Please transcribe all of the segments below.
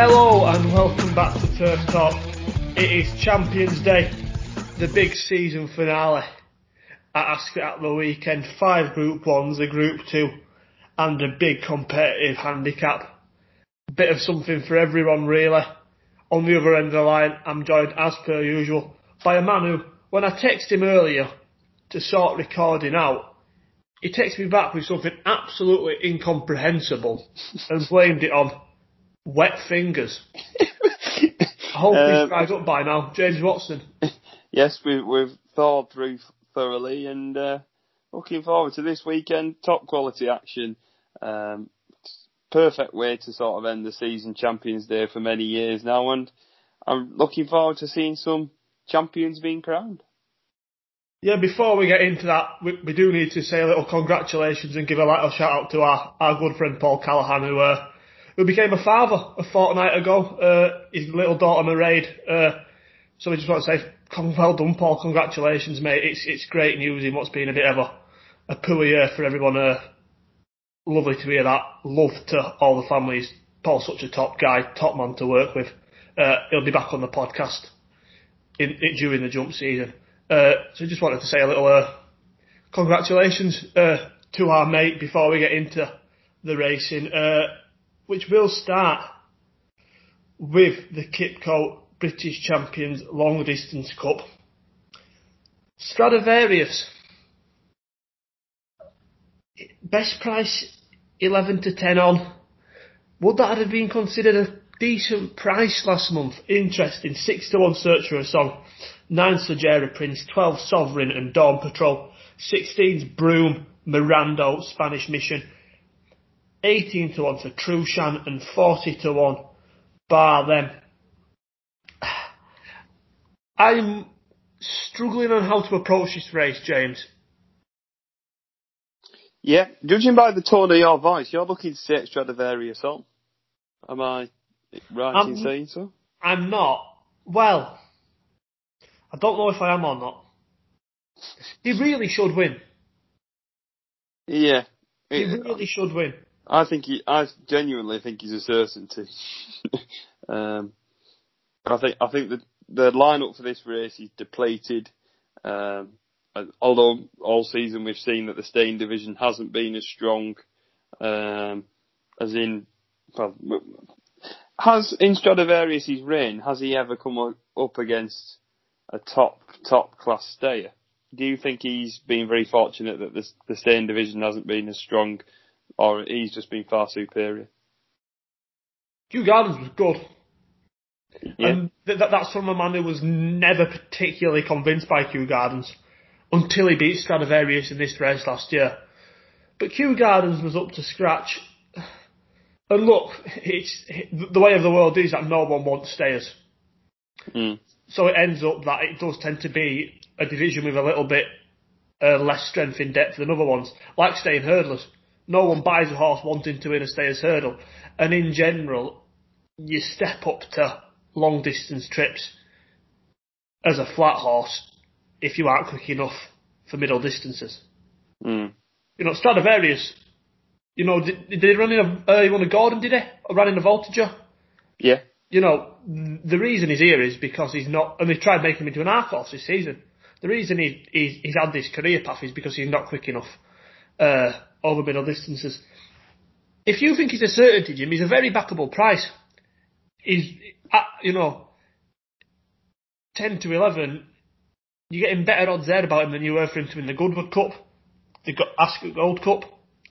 Hello and welcome back to Turf Talk. It is Champions Day, the big season finale at Ascot at the weekend. Five Group 1s, a Group 2 and a big competitive handicap. Bit of something for everyone really. On the other end of the line, I'm joined as per usual by a man who, when I texted him earlier to sort recording out, he texted me back with something absolutely incomprehensible and blamed it on wet fingers. I hope he's Um, dried up by now. James Watson. Yes, we, we've thawed through thoroughly and uh, looking forward to this weekend. Top quality action. Um, perfect way to sort of end the season, Champions Day for many years now, and I'm looking forward to seeing some champions being crowned. Yeah, before we get into that, we, we do need to say a little congratulations and give a little shout out to our, our good friend Paul Callahan who uh, who became a father a fortnight ago. Uh, his little daughter Mairead. Uh, so we just want to say, well done, Paul. Congratulations, mate. It's it's great news in what's been a bit of a, a poor year for everyone. Uh, lovely to hear that. Love to all the families. Paul's such a top guy, top man to work with. Uh, he'll be back on the podcast in, in during the jump season. Uh, so just wanted to say a little uh, congratulations uh, to our mate before we get into the racing, uh, which will start with the QIPCO British Champions Long Distance Cup. Stradivarius. Best price 11 to 10 on. Would that have been considered a decent price last month? Interesting. 6 to 1 Search for a Song. 9 Fujaira Prince. 12 Sovereign and Dawn Patrol. 16's Broome, Mirando, Spanish Mission. 18 to 1 for Trueshan and 40 to 1 bar them. I'm struggling on how to approach this race, James. Yeah, judging by the tone of your voice, you're looking to say Stradivarius on. Am I right Um, in saying so? I'm not. Well, I don't know if I am or not. He really should win. Yeah. He really should win. I think he, I genuinely think he's a certainty. um, I think, I think the the lineup for this race is depleted. Um, although all season we've seen that the staying division hasn't been as strong, um, as in, well, has in Stradivarius' reign, has he ever come up against a top, top class stayer? Do you think he's been very fortunate that the, the staying division hasn't been as strong or he's just been far superior. Kew Gardens was good. Yeah. And th- th- that's from a man who was never particularly convinced by Kew Gardens until he beat Stradivarius in this race last year. But Kew Gardens was up to scratch. And look, it's the way of the world is that no one wants stayers. Mm. So it ends up that it does tend to be a division with a little bit uh, less strength in depth than other ones, like staying hurdlers. No one buys a horse wanting to win a stayers hurdle, and in general, you step up to long distance trips as a flat horse if you aren't quick enough for middle distances. Mm. You know, Stradivarius, you know, did, did he run in a, uh, he won a Gordon, did he? Or ran in a Voltigeur? Yeah. you know, the reason he's here is because he's not, and they tried making him into an arc horse this season. The reason he, he's, he's had this career path is because he's not quick enough uh, over middle distances. If you think he's a certainty, Jim, he's a very backable price. He's, uh, you know, 10 to 11, you're getting better odds there about him than you were for him to win the Goodwood Cup, the Ascot Gold Cup,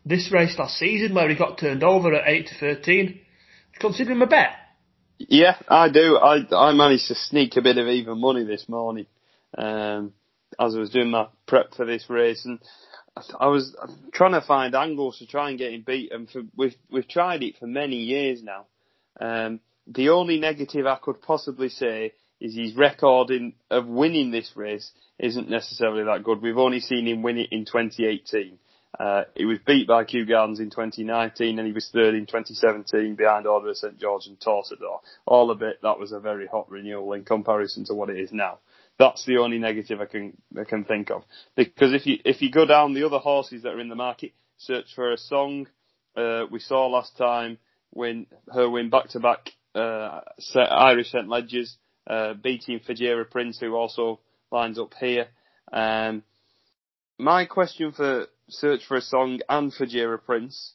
this race last season where he got turned over at 8 to 13. Consider him a bet. Yeah, I do. I I managed to sneak a bit of even money this morning, um, as I was doing my prep for this race, and I- was trying to find angles to try and get him beat. And for, we've we've tried it for many years now. Um, the only negative I could possibly say is his record in, of winning this race isn't necessarily that good. We've only seen him win it in 2018. Uh, he was beat by Kew Gardens in 2019 and he was third in 2017 behind Order of St George and Torcedor. All of it, that was a very hot renewal in comparison to what it is now. That's the only negative I can I can think of. Because if you if you go down the other horses that are in the market, search for a song. Uh, we saw last time when her win back to back Irish St Legers, uh, beating Fujaira Prince, who also lines up here. Um, my question for Search for a Song and Fajira Prince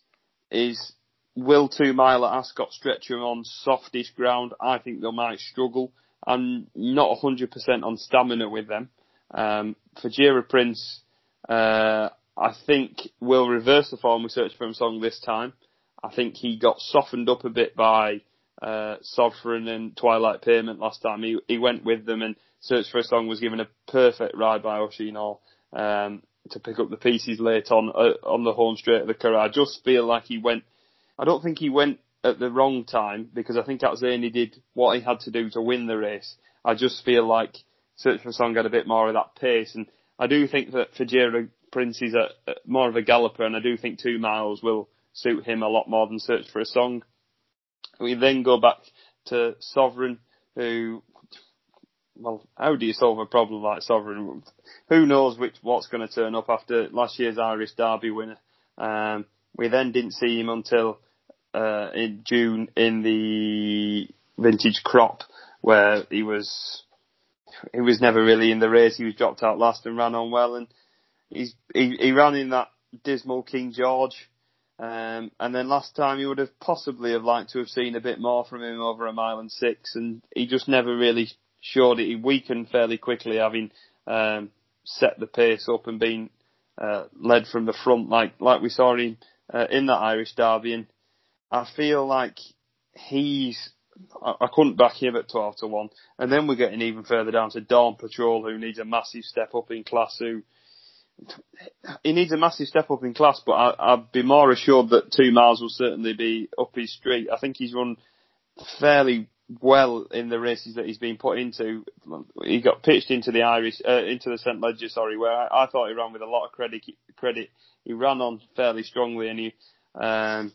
is will Two Mile at Ascot stretch them on softish ground? I think they might struggle. I'm not 100% on stamina with them. Um, Fujaira Prince, uh, I think will reverse the form with Search for a Song this time. I think he got softened up a bit by uh, Sovereign and Twilight Payment last time. He he went with them and Search for a Song was given a perfect ride by Oshino um, to pick up the pieces late on uh, on the home straight of the Curragh. I just feel like he went. I don't think he went at the wrong time because I think Atzeni did what he had to do to win the race. I just feel like Search for a Song had a bit more of that pace, and I do think that Fujaira Prince is a, a, more of a galloper, and I do think two miles will suit him a lot more than Search for a Song. We then go back to Sovereign, who, well, how do you solve a problem like Sovereign? Who knows which what's going to turn up after last year's Irish Derby winner. Um, we then didn't see him until uh, in June in the vintage crop, where he was he was never really in the race. He was dropped out last and ran on well, and he's he, he ran in that dismal King George um, and then last time you would have possibly have liked to have seen a bit more from him over a mile and six, and he just never really showed it. He weakened fairly quickly, having um, set the pace up and been uh, led from the front, like like we saw him uh, in that Irish derby. And I feel like he's. I, I couldn't back him at twelve to one, and then we're getting even further down to Dawn Patrol, who needs a massive step up in class, who he needs a massive step up in class, but I, would be more assured that two miles will certainly be up his street. I think he's run fairly well in the races that he's been put into. He got pitched into the Irish, uh, into the St Leger, sorry, where I, I, thought he ran with a lot of credit. Credit, he ran on fairly strongly, and he um,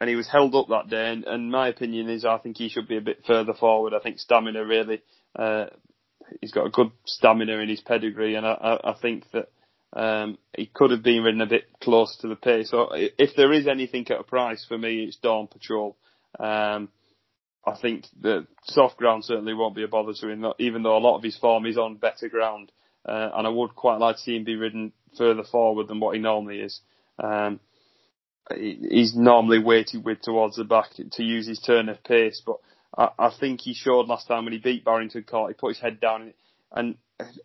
and he was held up that day. And, and, my opinion is, I think he should be a bit further forward. I think stamina really. Uh, he's got a good stamina in his pedigree, and I, I, I think that um, he could have been ridden a bit close to the pace. So if there is anything at a price for me, it's Dawn Patrol. Um, I think the soft ground certainly won't be a bother to him, even though a lot of his form is on better ground. Uh, and I would quite like to see him be ridden further forward than what he normally is. Um, he's normally weighted with towards the back to use his turn of pace, but I, I think he showed last time when he beat Barrington Court, he put his head down and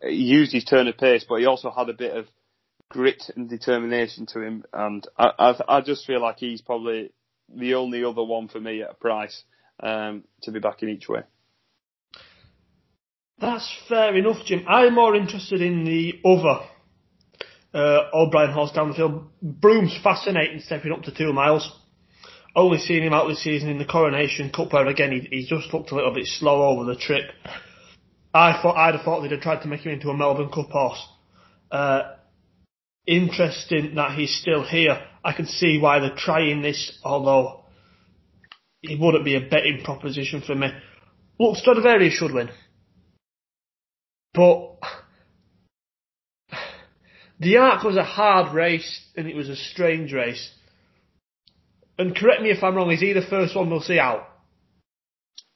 he used his turn of pace, but he also had a bit of grit and determination to him, and I, I, I just feel like he's probably the only other one for me at a price um, to be back in each way. That's fair enough, Jim. I'm more interested in the other uh, O'Brien horse down the field. Broome's fascinating, stepping up to two miles. Only seen him out this season in the Coronation Cup, where again he, he just looked a little bit slow over the trip. I thought I'd have thought they'd have tried to make him into a Melbourne Cup horse. Uh, interesting that he's still here. I can see why they're trying this, although it wouldn't be a betting proposition for me. Look, Stradivarius should win. But the Arc was a hard race and it was a strange race. And correct me if I'm wrong, is he the first one we'll see out?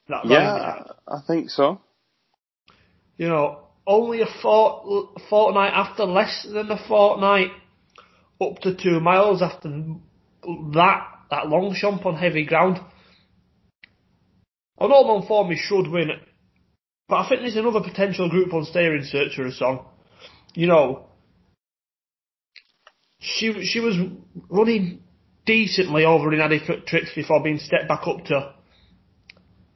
That yeah, I think so. You know, only a fort, fortnight after less than a fortnight, up to two miles after that, that Longchamp on heavy ground. On all on form, he should win. But I think there's another potential group on stayer in search of a song. You know, she she was running decently over inadequate trips before being stepped back up to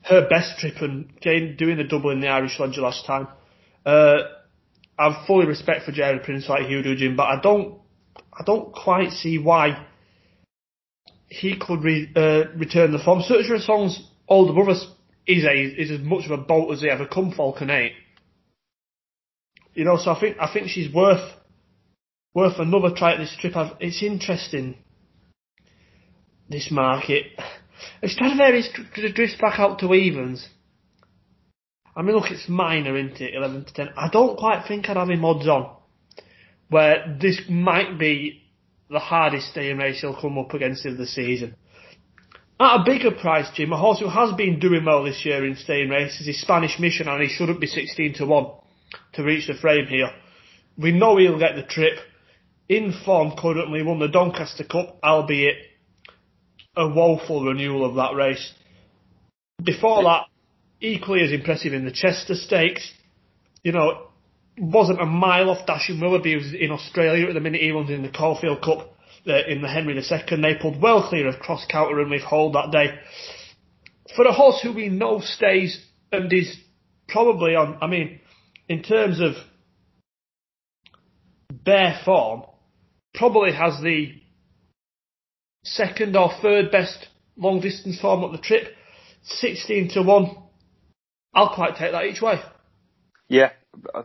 her best trip and doing the double in the Irish Leger last time. Uh, I've fully respect for Fujaira Prince like Hugh Jim, but I don't, I don't quite see why he could re, uh, return the form. Search for a Song's older brother is a is as much of a bolt as they ever come, Falcon Eight. You know, so I think I think she's worth worth another try at this trip. I've, it's interesting. This market. It's Stradivarius drifts back out to evens. I mean, look, it's minor, isn't it? 11 to 10. I don't quite think I'd have him odds on. Where this might be the hardest staying race he'll come up against of the season. At a bigger price, Jim, a horse who has been doing well this year in staying races is Spanish Mission, and he shouldn't be 16 to 1 to reach the frame here. We know he'll get the trip. In form currently won the Doncaster Cup, albeit a woeful renewal of that race. Before that, equally as impressive in the Chester Stakes. You know, wasn't a mile off Dashing Willoughby, who's in Australia at the minute. He runs in the Caulfield Cup uh, in the Henry II. They pulled well clear of cross counter and Withhold that day. For a horse who we know stays and is probably on, I mean, in terms of bare form, probably has the second or third best long distance form at the trip. 16 to 1. I'll quite take that each way. Yeah,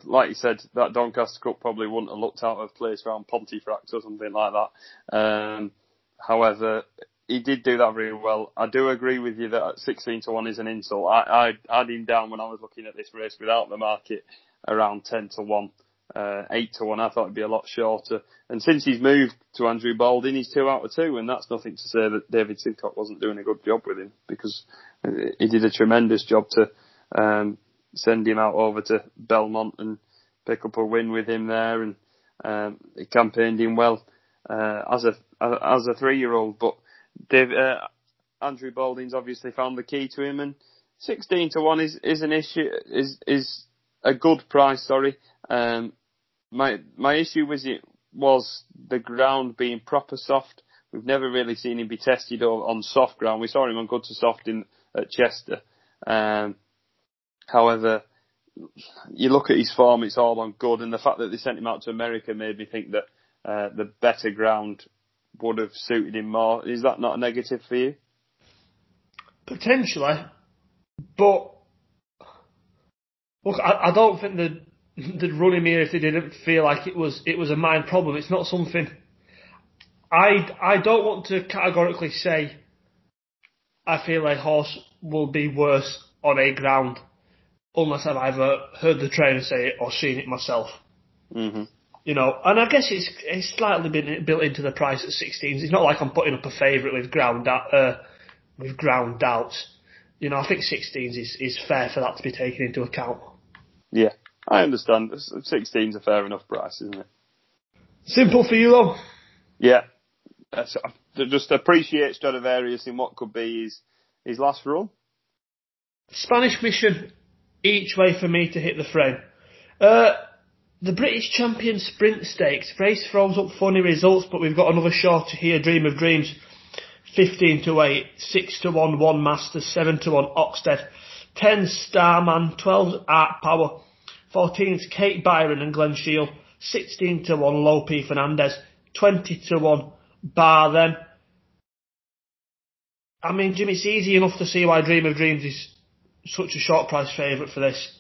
like you said, that Doncaster Cup probably wouldn't have looked out of place around Pontefract or something like that. Um, however, he did do that very well. I do agree with you that 16 to 1 is an insult. I, I had him down when I was looking at this race without the market around 10 to 1 uh, eight to one. I thought it'd be a lot shorter. And since he's moved to Andrew Balding, he's two out of two, and that's nothing to say that David Simcock wasn't doing a good job with him because he did a tremendous job to um, send him out over to Belmont and pick up a win with him there, and um, he campaigned him well uh, as a as a three year old. But Dave, uh, Andrew Balding's obviously found the key to him, and sixteen to one is is an issue is is a good price. Sorry, um, my my issue was it was the ground being proper soft. We've never really seen him be tested on soft ground. We saw him on good to soft in at Chester. Um, however, you look at his form; it's all on good, and the fact that they sent him out to America made me think that uh, the better ground would have suited him more. Is that not a negative for you? Potentially, but look, I, I don't think the they'd run him here if they didn't feel like it was it was a mind problem. It's not something. I I don't want to categorically say. I feel a horse will be worse on a ground, unless I've either heard the trainer say it or seen it myself. Mm-hmm. You know, and I guess it's it's slightly been built into the price at 16s. It's not like I'm putting up a favourite with ground uh, with ground doubts. You know, I think 16s is is fair for that to be taken into account. Yeah. I understand. 16's a fair enough price, isn't it? Simple for you though. Yeah. just appreciate Stradivarius in what could be his, his last run. Spanish mission, each way for me to hit the frame. Uh, the British Champion Sprint Stakes. Race throws up funny results, but we've got another short here, Dream of Dreams. 15 to 8, 6 to 1, 1 Masters, 7 to 1 Oxted, 10 Starman, 12 Art Power, 14th Kate Byron and Glen Shiel, 16 to 1 Lope Fernandez, 20 to 1 Bar them. I mean, Jim, it's easy enough to see why Dream of Dreams is such a short price favourite for this.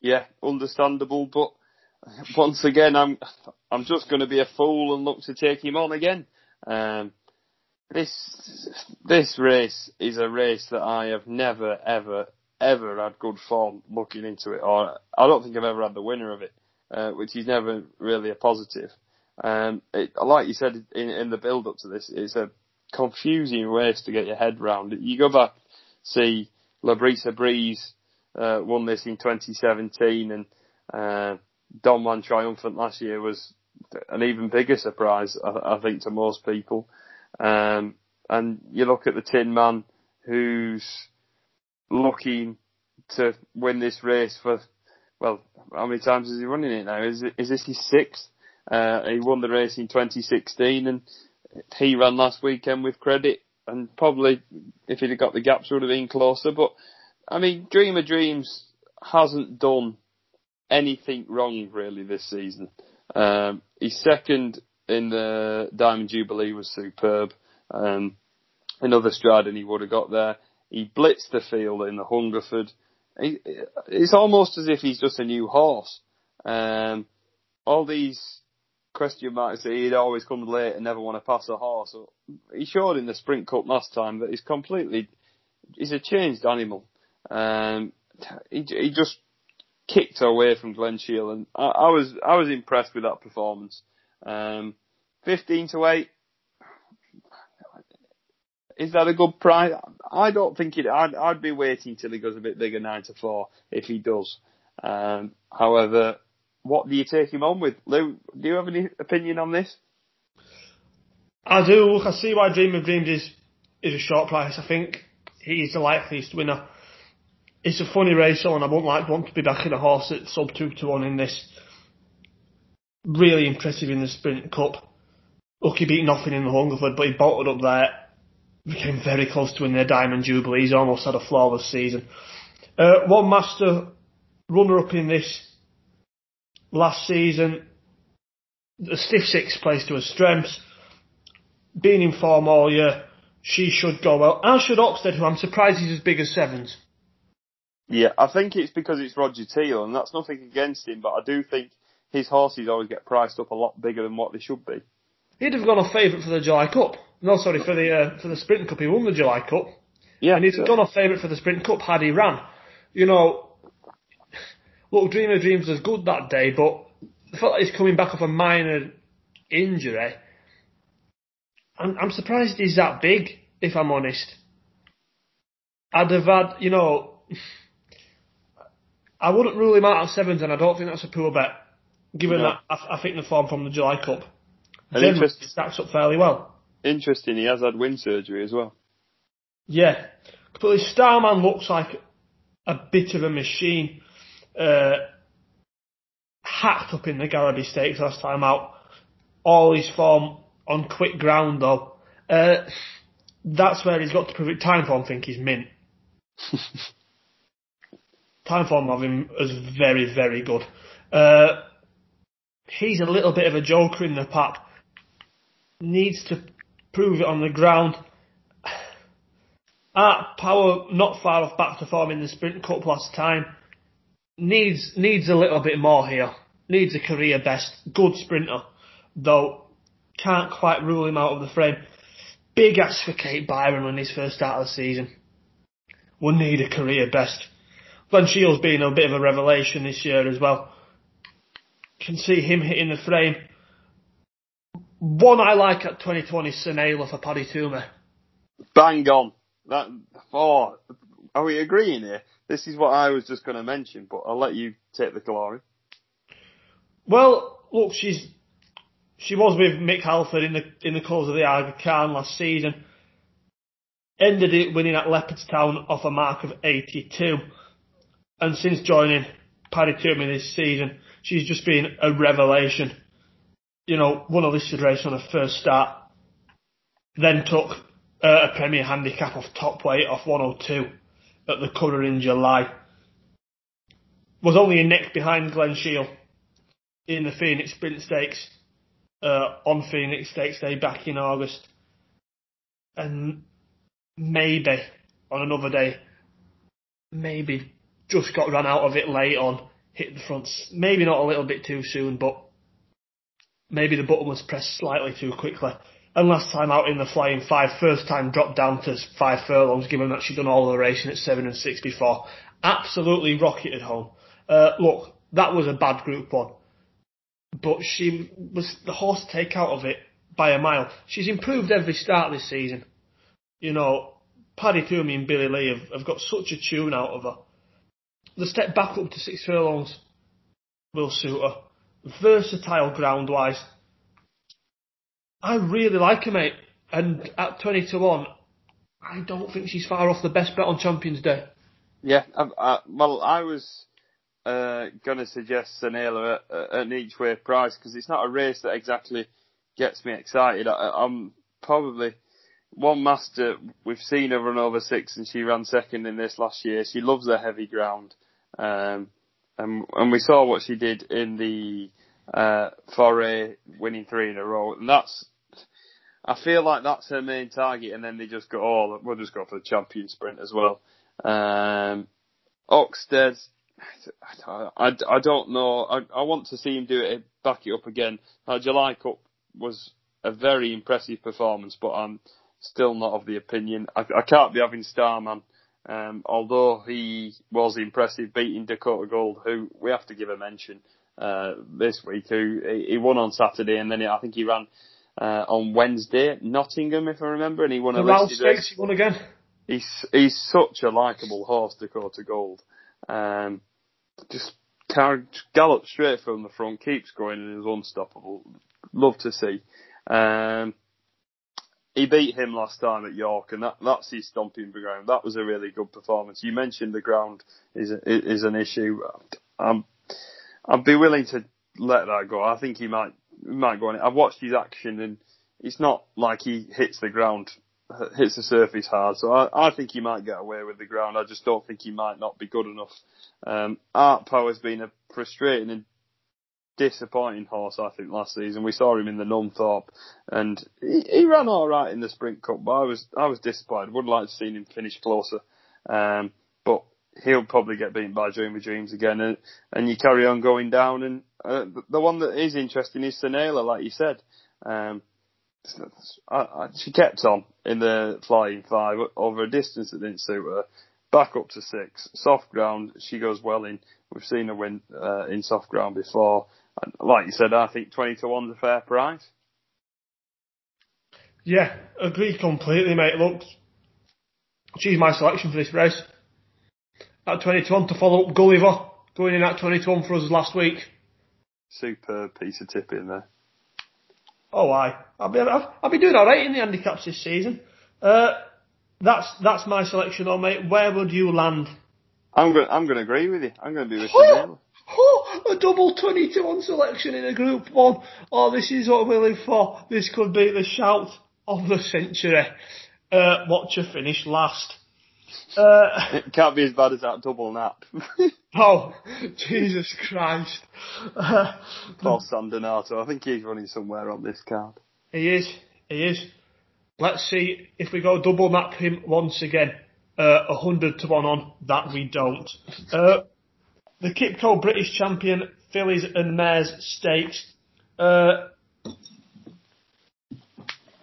Yeah, understandable, but once again, I'm I'm just going to be a fool and look to take him on again. Um, this this race is a race that I have never ever ever had good form looking into it, or I don't think I've ever had the winner of it, uh, which is never really a positive. Um, it, like you said in, in the build up to this, it's a confusing race to get your head round. You go back, see Librisa Breeze uh, won this in 2017, and uh, Donjuan Triumphant last year was an even bigger surprise, I, I think, to most people. Um, and you look at the Tin Man, who's looking to win this race for, well, how many times is he running it now? Is, is this his sixth? Uh, he won the race in 2016 and he ran last weekend with credit and probably if he'd have got the gaps would have been closer. But I mean, Dream of Dreams hasn't done anything wrong really this season. Um, his second in the Diamond Jubilee was superb. Um, another stride and he would have got there. He blitzed the field in the Hungerford. He, it's almost as if he's just a new horse. Um, all these question marks that he'd always come late and never want to pass a horse. He showed in the Sprint Cup last time that he's completely, he's a changed animal. Um, he, he just kicked away from Glen Shiel and I, I was, I was impressed with that performance. Um, 15 to 8, is that a good price? I don't think it. I'd, I'd be waiting till he goes a bit bigger, nine to four, if he does. Um, however, what do you take him on with, Lou? Do you have any opinion on this? I do. I see why Dream of Dreams is is a short price. I think he's the likeliest winner. It's a funny race, and I won't like want to be backing a horse at sub two to one in this. Really impressive in the Sprint Cup. He beat nothing in the Hungerford, but he bolted up there. Became very close to winning the Diamond Jubilee. He's almost had a flawless season. Uh, one master runner up in this last season. The stiff six plays to her strengths. Being in form all year, she should go well. As should Oxted, who I'm surprised he's as big as sevens. Yeah, I think it's because it's Roger Teal, and that's nothing against him, but I do think his horses always get priced up a lot bigger than what they should be. He'd have gone a favourite for the July Cup. No, sorry, for the uh, for the Sprint Cup. He won the July Cup. Yeah, and he'd have gone off favourite for the Sprint Cup had he ran. You know, look, Dream of Dreams was good that day, but the fact that he's coming back off a minor injury, I'm, I'm surprised he's that big, if I'm honest. I'd have had, you know, I wouldn't rule him out at sevens, and I don't think that's a poor bet, given No. that I, I think the form from the July Cup generally stacks up fairly well. Interesting, he has had wind surgery as well. Yeah, but Starman looks like a bit of a machine. Uh, hacked up in the Garrowby Stakes last time out. All his form on quick ground though. Uh, that's where he's got to prove it. Timeform think he's mint. Timeform of him is very, very good. Uh, he's a little bit of a joker in the pack. Needs to prove it on the ground. Art Power not far off back to form in the Sprint Cup last time. Needs needs a little bit more here. Needs a career best. Good sprinter, though can't quite rule him out of the frame. Big ask for Kate Byron when his first start of the season. Will need a career best. Glen Shiel's being a bit of a revelation this year as well. Can see him hitting the frame. One I like at 2020 is Sonaiyla for Paddy Twomey. Bang on. That, oh, are we agreeing here? This is what I was just going to mention, but I'll let you take the glory. Well, look, she's she was with Mick Halford in the in the cause of the Aga Khan last season. Ended it winning at Leopardstown off a mark of 82, and since joining Paddy Twomey this season, she's just been a revelation. You know, won a listed race on her first start, then took uh, a Premier handicap off top weight off 102 at the Curragh in July. Was only a neck behind Glen Shiel in the Phoenix Sprint Stakes uh, on Phoenix Stakes Day back in August, and maybe on another day, maybe just got run out of it late on, hit the front, maybe not a little bit too soon, but maybe the button was pressed slightly too quickly. And last time out in the flying five, first time dropped down to five furlongs, given that she'd done all the racing at seven and six before. Absolutely rocketed home. Uh, look, that was a bad group one but she was the horse take out of it by a mile. She's improved every start this season. You know, Paddy Twomey and Billy Lee have, have got such a tune out of her. The step back up to six furlongs will suit her. Versatile ground wise. I really like her, mate. And at 20 to 1, I don't think she's far off the best bet on Champions Day. Yeah, I, I, well, I was uh, going to suggest Sonaiyla at, at an each way price because it's not a race that exactly gets me excited. I, I'm probably one master. We've seen her run over six, and she ran second in this last year. She loves the heavy ground, um, and and we saw what she did in the uh, Forêt, winning three in a row, and that's. I feel like that's her main target, and then they just go, oh, we'll just go for the champion sprint as well. Um, Oxted, I, I, I don't know. I, I want to see him do it, back it up again. Uh, July Cup was a very impressive performance, but I'm still not of the opinion. I, I can't be having Starman, um, although he was impressive beating Dakota Gold, who we have to give a mention uh, this week. Who he he won on Saturday, and then I think he ran uh, on Wednesday at Nottingham, if I remember, and he won The a Rouse listed race. Stakes, he won again. He's he's such a likable horse, Dakota Gold. Um, just gallops straight from the front, keeps going, and is unstoppable. Love to see. Um, he beat him last time at York, and that, that's his stomping ground. That was a really good performance. You mentioned the ground is a, is an issue. I'm, I'd be willing to let that go. I think he might might go on it. I've watched his action, and it's not like he hits the ground, hits the surface hard. So I, I think he might get away with the ground. I just don't think he might not be good enough. Um, Art Power's been a frustrating and disappointing horse, I think, last season. We saw him in the Nunthorpe, and he, he ran all right in the Sprint Cup, but I was I was disappointed. Would like to see him finish closer, um, but he'll probably get beaten by Dreamy Dreams again, and, and you carry on going down. And uh, the one that is interesting is Sonaiyla, like you said. Um, I, I, she kept on in the flying five over a distance that didn't suit her. Back up to six, soft ground. She goes well in. We've seen her win uh, in soft ground before. And like you said, I think twenty to one's a fair price. Yeah, agree completely, mate. Look, she's my selection for this race. At 20 to 1 to follow up Gulliver, going in at 20 to 1 for us last week. Superb piece of tip in there. Oh, I. I'll be, I'll, I'll be doing alright in the handicaps this season. Uh, that's, that's my selection though, mate. Where would you land? I'm going. I'm going to agree with you. I'm going to be with you. oh, a double 20 to 1 selection in a group one. Oh, this is what we're looking for. This could be the shout of the century. Uh, watch her finish last. Uh, It can't be as bad as that double nap. oh, Jesus Christ. Uh, Paul Sandonato. I think he's running somewhere on this card. he is, he is. Let's see if we go double nap him once again. Uh, a hundred to one on, that we don't. Uh, the QIPCO British Champion Fillies and Mares Stakes. Uh,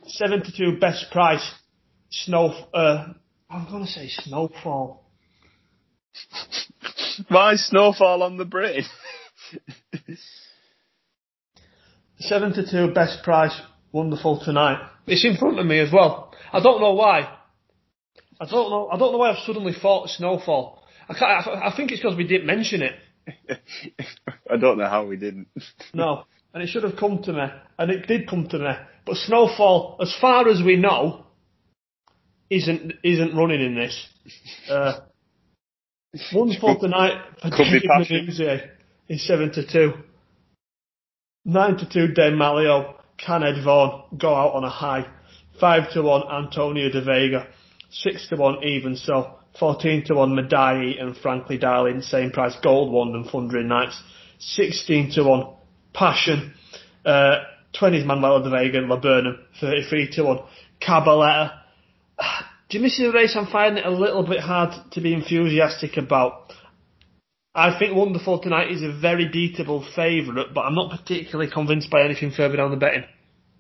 72 best price. Snow, uh, I'm gonna say snowfall. Why snowfall on the brain? 72 best price, wonderful tonight. It's in front of me as well. I don't know why. I don't know. I don't know why I've suddenly thought snowfall. I, I, I think it's because we didn't mention it. I don't know how we didn't. No, and it should have come to me, and it did come to me. But snowfall, as far as we know, isn't isn't running in this. Uh, tonight for Could be David. Is seven to two. Nine to two, Dame Malliot. Can Ed Vaughan go out on a high? Five to one, Antonia De Vega. Six to one, even so. Fourteen to one, Mehdaayih and Frankly Darling, same price. Gold one and Thundering Nights. Sixteen to one, Passion. Uh, 20 Manuela De Vega and Laburnum. Thirty-three to one, Cabaletta. Do you miss the race? I'm finding it a little bit hard to be enthusiastic about. I think Wonderful Tonight is a very beatable favourite, but I'm not particularly convinced by anything further down the betting.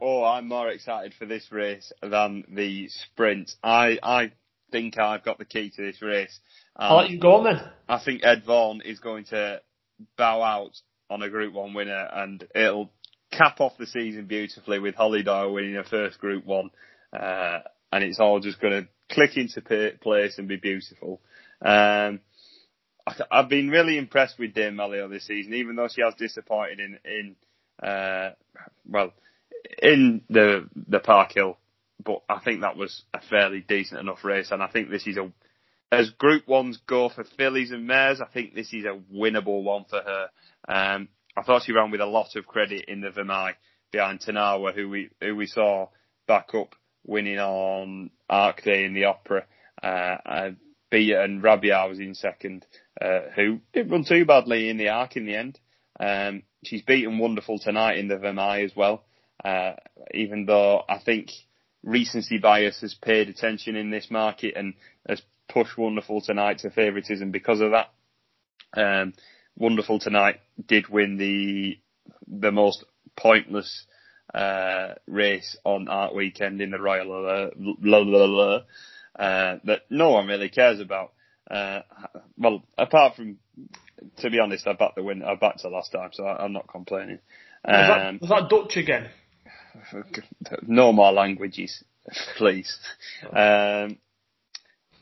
Oh, I'm more excited for this race than the sprint. I I think I've got the key to this race. I'll Um, let you go on then. I think Ed Vaughan is going to bow out on a Group One winner, and it'll cap off the season beautifully with Holly Doyle winning her first Group One, uh, and it's all just going to click into place and be beautiful. Um, I, I've been really impressed with Dame Malliot this season, even though she has disappointed in in uh, well in the the Park Hill, but I think that was a fairly decent enough race, and I think this is a as Group Ones go for fillies and mares, I think this is a winnable one for her. Um, I thought she ran with a lot of credit in the Vermeille behind Tarnawa, who we who we saw back up winning on Arc Day in the Opera. Uh, uh, and Raabihah was in second, uh, who didn't run too badly in the Arc in the end. Um, she's beaten Wonderful tonight in the Vermeille as well. Uh, even though I think recency bias has paid attention in this market and has pushed Wonderful tonight to favouritism because of that. Um, Wonderful tonight did win the the most pointless uh, race on Arc Weekend in the Royal uh, la, la, la, uh, that no one really cares about. Uh, well, apart from, to be honest, I backed the win. I backed the last time, so I, I'm not complaining. Was, Um, that, was that Dutch again? no more languages, please. Um,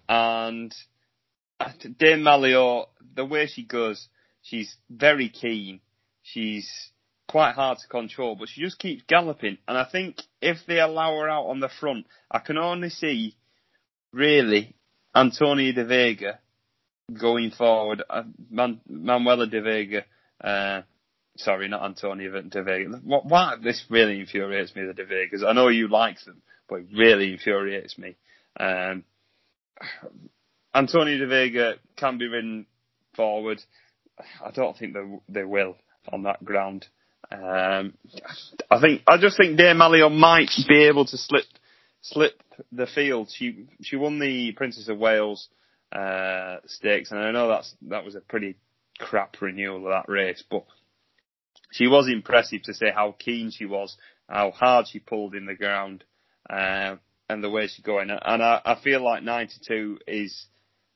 and Dame Malliot, the way she goes, she's very keen. She's quite hard to control, but she just keeps galloping. And I think if they allow her out on the front, I can only see, really, Antonia de Vega going forward. Uh, Man- Manuela de Vega, uh, sorry, not Antonia de Vega. What, why this really infuriates me, the de Vegas. I know you like them, but it really infuriates me. Um, Antonia de Vega can be ridden forward. I don't think they they will on that ground. Um, I think I just think Dame Malliot might be able to slip slip the field. She she won the Princess of Wales uh, stakes, and I know that's that was a pretty crap renewal of that race, but she was impressive to say how keen she was, how hard she pulled in the ground, uh, and the way she's going. And I, I feel like 92 is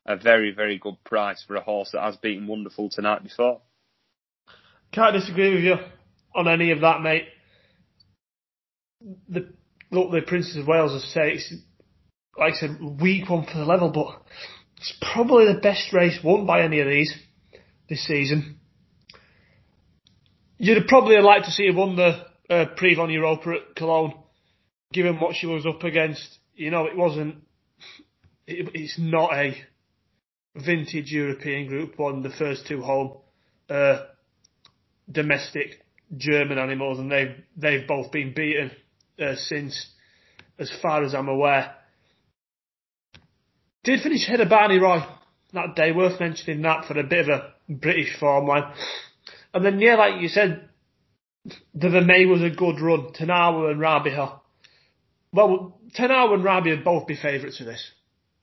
a very, very good price for a horse that has beaten Wonderful tonight before. Can't disagree with you on any of that, mate. The look, the Princess of Wales, I say, it's like I said, weak one for the level, but it's probably the best race won by any of these this season. You'd have probably liked to see her won the uh, Prix von Europa at Cologne, given what she was up against. You know, it wasn't. It, it's not a vintage European Group One. The first two home uh, domestic German animals, and they've they've both been beaten uh, since, as far as I'm aware. Did finish ahead of Barney Roy that day, worth mentioning that for a bit of a British form line. And then, yeah, like you said, the Vermeille was a good run. Tarnawa and Raabihah. Well, Tarnawa and Raabihah both be favourites for this.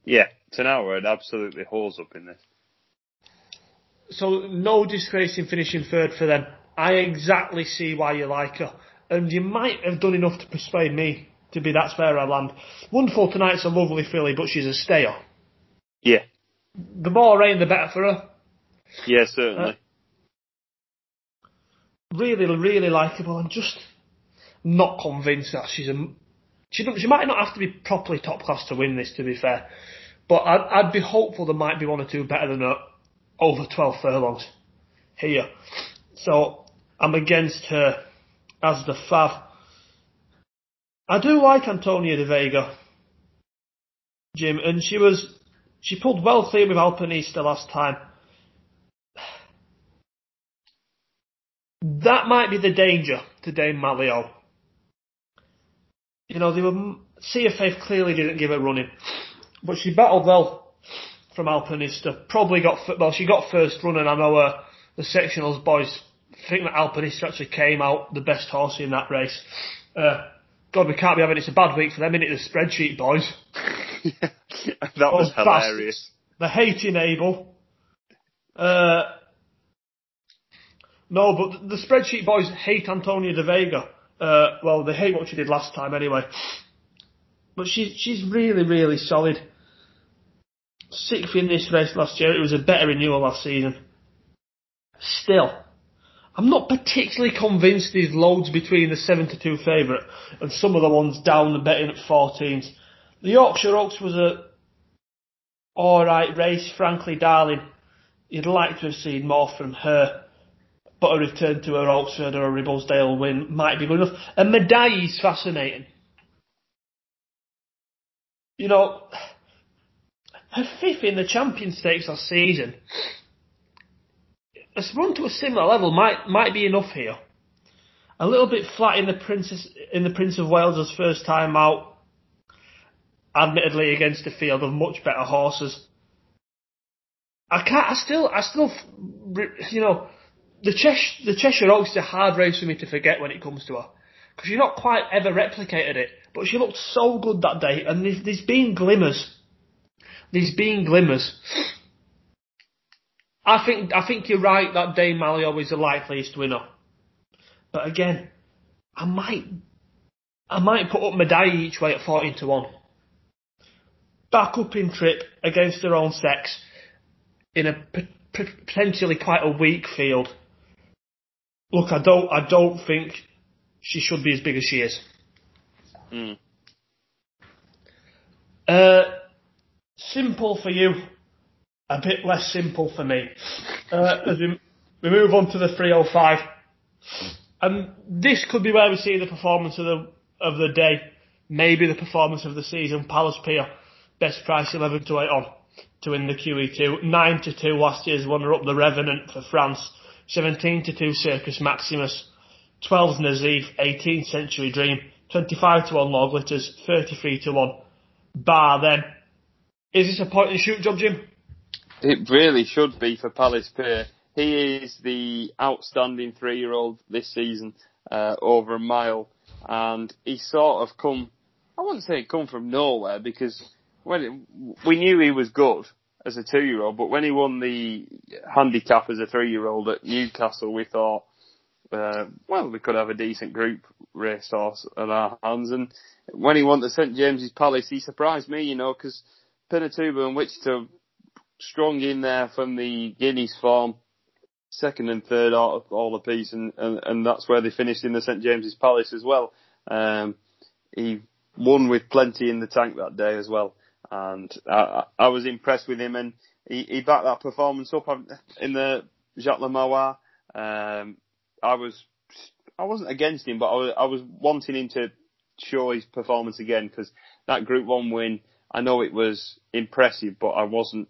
Yeah, Tarnawa would absolutely hose up in this. So, no disgrace in finishing third for them. I exactly see why you like her. And you might have done enough to persuade me to be that's where I land. Wonderful tonight's a lovely filly, but she's a stayer. Yeah. The more rain, the better for her. Yeah, certainly. Uh, really, really likeable. I'm just not convinced that she's a. She, she might not have to be properly top class to win this, to be fair. But I'd, I'd be hopeful there might be one or two better than her over 12 furlongs here. So I'm against her as the fav. I do like Antonia de Vega, Jim, and she was she pulled well clear with Alpinista last time. That might be the danger to Dame Malliot. You know, they were Sea of Faith clearly didn't give her running, but she battled well from Alpinista. Probably got well, she got first run, and I know uh, the sectionals boys think that Alpinista actually came out the best horse in that race. Uh, God, we can't be having it's a bad week for them, in it? The spreadsheet boys. that was oh, hilarious. The hating Abel. Uh, no, but the spreadsheet boys hate Antonia de Vega. Uh, well, they hate what she did last time anyway. But she's she's really, really solid. Sixth in this race last year. It was a better renewal last season. Still, I'm not particularly convinced there's loads between the 7 to 2 favourite and some of the ones down the betting at 14s. The Yorkshire Oaks was a alright race, frankly, darling. You'd like to have seen more from her, but a return to her Oxford or a Ribblesdale win might be good enough. And Mehdaayih is fascinating. You know, her fifth in the Champion Stakes last season run to a similar level might might be enough here. A little bit flat in the Princess in the Prince of Wales's first time out, admittedly against a field of much better horses. I can't. I still. I still. You know, the Cheshire, the Cheshire Oaks is a hard race for me to forget when it comes to her because you've not quite ever replicated it. But she looked so good that day, and there's, there's been glimmers. There's been glimmers. I think I think you're right that Dame Malliot is the likeliest winner. But again, I might I might put up Mehdaayih each way at fourteen to one. Back up in trip against their own sex in a p- p- potentially quite a weak field. Look, I don't I don't think she should be as big as she is. Mm. Uh, simple for you, a bit less simple for me. Uh, as we, we move on to the 305. And this could be where we see the performance of the of the day, maybe the performance of the season. Palace Pier, best price 11 to 8 on to win the QE2. 9 to 2 last year's runner up the Revenant for France. 17 to 2 Circus Maximus. 12 Nazeef, 18th Century Dream. 25 to 1 Lord Glitters. 33 to 1 Bar then. Is this a point and shoot job, Jim? It really should be for Palace Pier. He is the outstanding three-year-old this season, uh, over a mile, and he sort of come. I wouldn't say come from nowhere because when it, we knew he was good as a two-year-old, but when he won the handicap as a three-year-old at Newcastle, we thought, uh, well, we could have a decent group racehorse at our hands. And when he won the St James's Palace, he surprised me, you know, because Pinatubo and Wichita strong in there from the Guineas form second and third all, all apiece, and, and, and that's where they finished in the St James's Palace as well. Um, he won with plenty in the tank that day as well, and I, I was impressed with him, and he, he backed that performance up in the Jacques Le Marois. Um, I was, I wasn't against him, but I was, I was wanting him to show his performance again because that Group One win, I know it was impressive, but I wasn't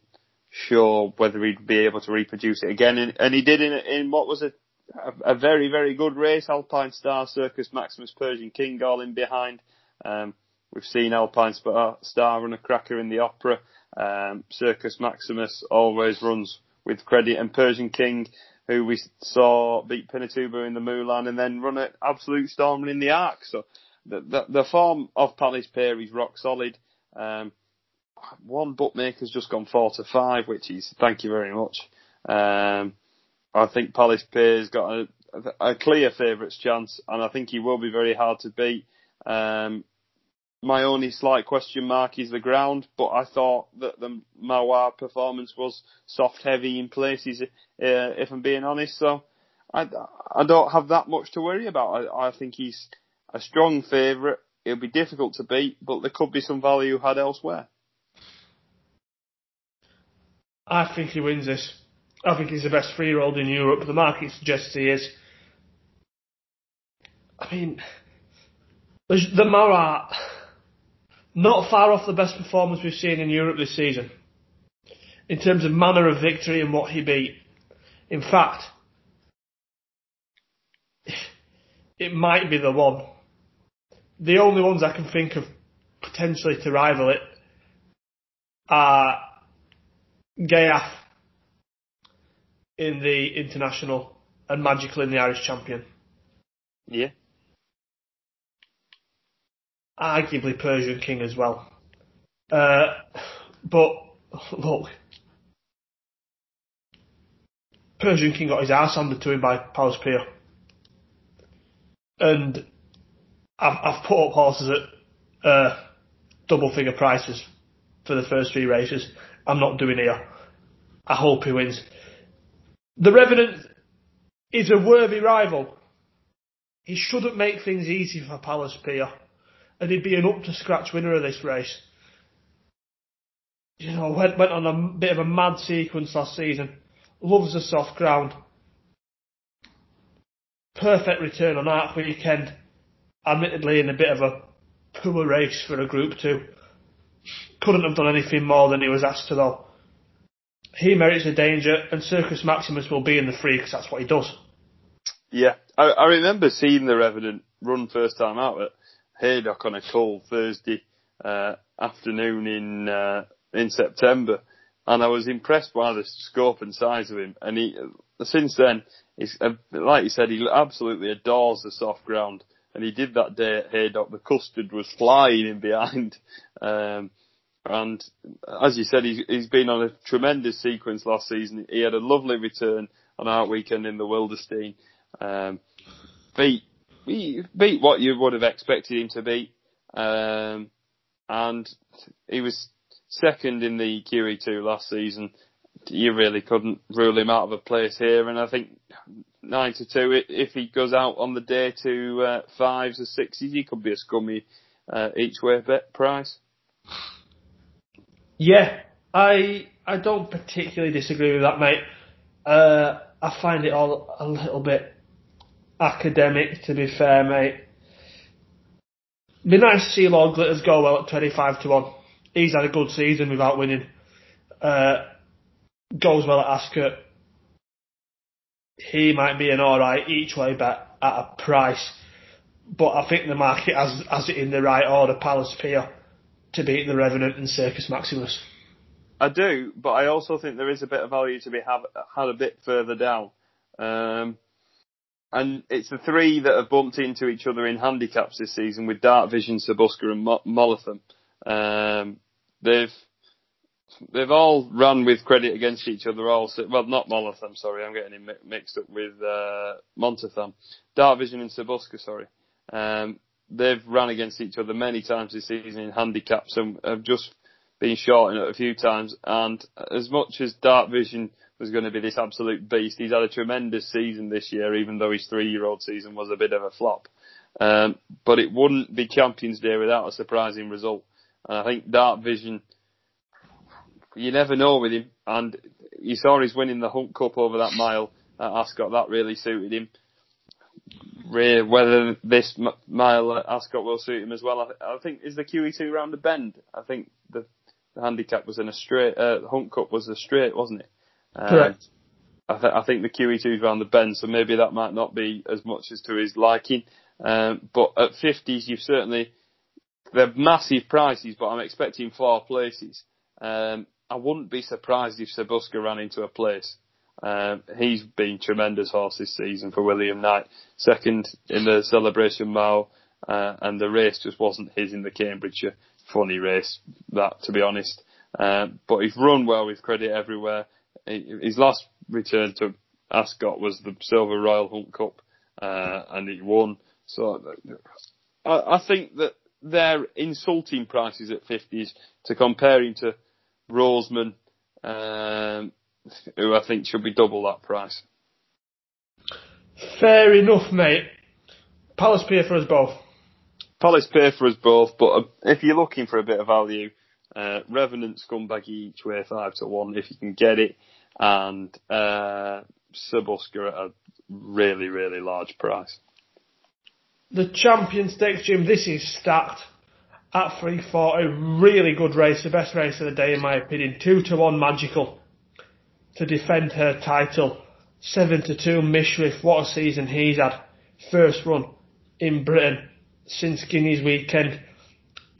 sure whether he'd be able to reproduce it again. And, and he did in, in what was a, a, a, very, very good race. Alpine Star, Circus Maximus, Persian King all in behind. Um, we've seen Alpine Star run a cracker in the Opera. Um, Circus Maximus always runs with credit and Persian King, who we saw beat Pinatubo in the Moulin and then run an absolute storm in the Arc. So the, the, the form of Palace Pier is rock solid. Um, one bookmaker's just gone four to five, which is thank you very much. Um, I think Palace Pier's got a, a clear favourites chance, and I think he will be very hard to beat. Um, my only slight question mark is the ground, but I thought that the Marois performance was soft heavy in places, uh, if I'm being honest. So I, I don't have that much to worry about. I, I think he's a strong favourite. It'll be difficult to beat, but there could be some value had elsewhere. I think he wins this. I think he's the best three-year-old in Europe. The market suggests he is. I mean, the Marois, not far off the best performance we've seen in Europe this season. In terms of manner of victory and what he beat. In fact, it might be the one. The only ones I can think of potentially to rival it are Ghaiyyath in the international and Magical in the Irish champion. Yeah. Arguably Persian King as well. Uh, but look, Persian King got his ass handed to him by Palace Pier. And I've, I've put up horses at uh, double figure prices for the first three races. I'm not doing here. I hope he wins. The Revenant is a worthy rival. He shouldn't make things easy for Palace Pier, and he'd be an up to scratch winner of this race. You know, went, went on a bit of a mad sequence last season. Loves the soft ground. Perfect return on that weekend. Admittedly, in a bit of a poor race for a Group 2 couldn't have done anything more than he was asked to though. He merits the danger, and Circus Maximus will be in the free because that's what he does. Yeah, I, I remember seeing the Revenant run first time out at Haydock on a cold Thursday uh, afternoon in uh, in September, and I was impressed by the scope and size of him. And he, since then, he's, uh, like you said, he absolutely adores the soft ground, and he did that day at Haydock. The custard was flying in behind. Um, and as you said, he's, he's been on a tremendous sequence last season. He had a lovely return on our weekend in the Wildenstein. Um, beat, beat what you would have expected him to beat. Um, and he was second in the QE2 last season. You really couldn't rule him out of a place here. And I think nine to two, if he goes out on the day to uh, fives or sixes, he could be a scummy uh, each way bet price. Yeah, I I don't particularly disagree with that, mate. Uh, I find it all a little bit academic, to be fair, mate. Be nice to see Lord Glitters go well at 25 to 1. He's had a good season without winning. Uh, goes well at Ascot. He might be an alright each way bet at a price. But I think the market has, has it in the right order, Palace Pier, to beat the Revenant and Circus Maximus. I do, but I also think there is a bit of value to be have, had a bit further down. Um, and it's the three that have bumped into each other in handicaps this season with Dark Vision, Sir Busker and Mo-. Um, they've they've all run with credit against each other. Also, well, not Mollatham. Sorry, I'm getting him mixed up with uh, Montatham. Dark Vision and Sir Busker. Sorry. Um, they've run against each other many times this season in handicaps and have just been short in it a few times. And as much as Dark Vision was going to be this absolute beast, he's had a tremendous season this year, even though his three-year-old season was a bit of a flop. Um, but it wouldn't be Champions Day without a surprising result. And I think Dark Vision, you never know with him. And you saw he's winning the Hunt Cup over that mile at Ascot. That really suited him. Whether this mile at Ascot will suit him as well, I, think is the QE2 round the bend. I think the the handicap was in a straight. Uh, the Hunt Cup was a straight, wasn't it? Um, Correct. I, th- I think the QE2 is around the bend, so maybe that might not be as much as to his liking. Um, but at 50s, you've certainly they're massive prices, but I'm expecting four places. Um, I wouldn't be surprised if Sir Busker ran into a place. Um, he's been tremendous horse this season for William Knight. Second in the celebration mile, uh, and the race just wasn't his in the Cambridgeshire funny race, that to be honest. Um, but he's run well with credit everywhere. His last return to Ascot was the Silver Royal Hunt Cup, uh, and he won. So I, I think that they're insulting prices at 50s to comparing to Roseman, um, who I think should be double that price. Fair enough, mate. Palace Pier for us both. Palace pay for us both, but uh, if you're looking for a bit of value, uh, Revenant Scumbaggy each way five to one if you can get it, and uh, Sir Busker at a really really large price. The Champion Stakes, Jim. This is stacked at three four. A really good race, the best race of the day in my opinion. Two to one Magical to defend her title. Seven to two Mishriff. What a season he's had. First run in Britain since Guineas weekend.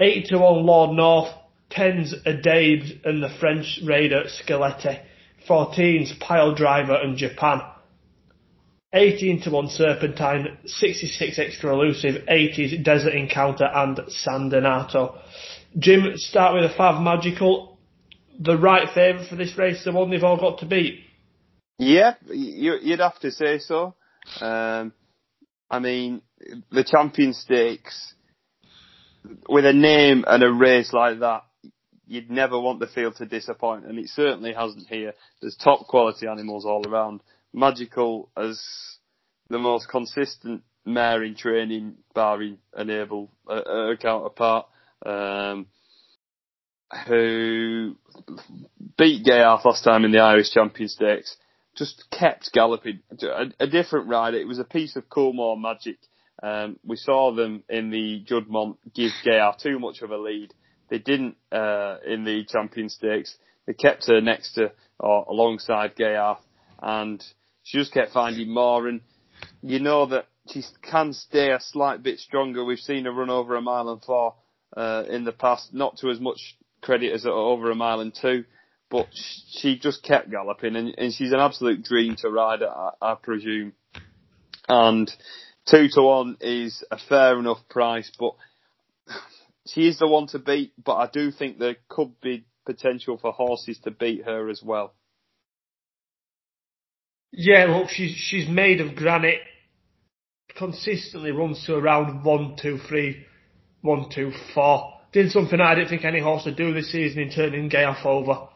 8 to 1 Lord North, 10s Addeybb and the French raider Skalleti, 14s Pyledriver and Japan. 18 to 1 Serpentine, 66 Extra Elusive, 80s Desert Encounter and San Donato. Jim, start with a Fav Magical. The right favourite for this race, the one they've all got to beat. Yeah, you'd have to say so. Um, I mean, the Champion Stakes, with a name and a race like that, you'd never want the field to disappoint, and it certainly hasn't here. There's top quality animals all around. Magical as the most consistent mare in training, barring Enable, a, a counterpart, um, who beat Ghaiyyath last time in the Irish Champion Stakes just kept galloping. A, a different rider. It was a piece of Coolmore magic. Um, we saw them in the Juddmonte give Ghaiyyath too much of a lead. They didn't uh, in the Champion Stakes. They kept her next to or alongside Ghaiyyath, and she just kept finding more. And you know that she can stay a slight bit stronger. We've seen her run over a mile and four uh, in the past, not to as much credit as over a mile and two but she just kept galloping, and, and she's an absolute dream to ride, I, I presume. And two to one is a fair enough price, but she is the one to beat. But I do think there could be potential for horses to beat her as well. Yeah, look, she's she's made of granite. Consistently runs to around one, two, three, one, two, four. Did something I didn't think any horse would do this season in turning Ghaiyyath over.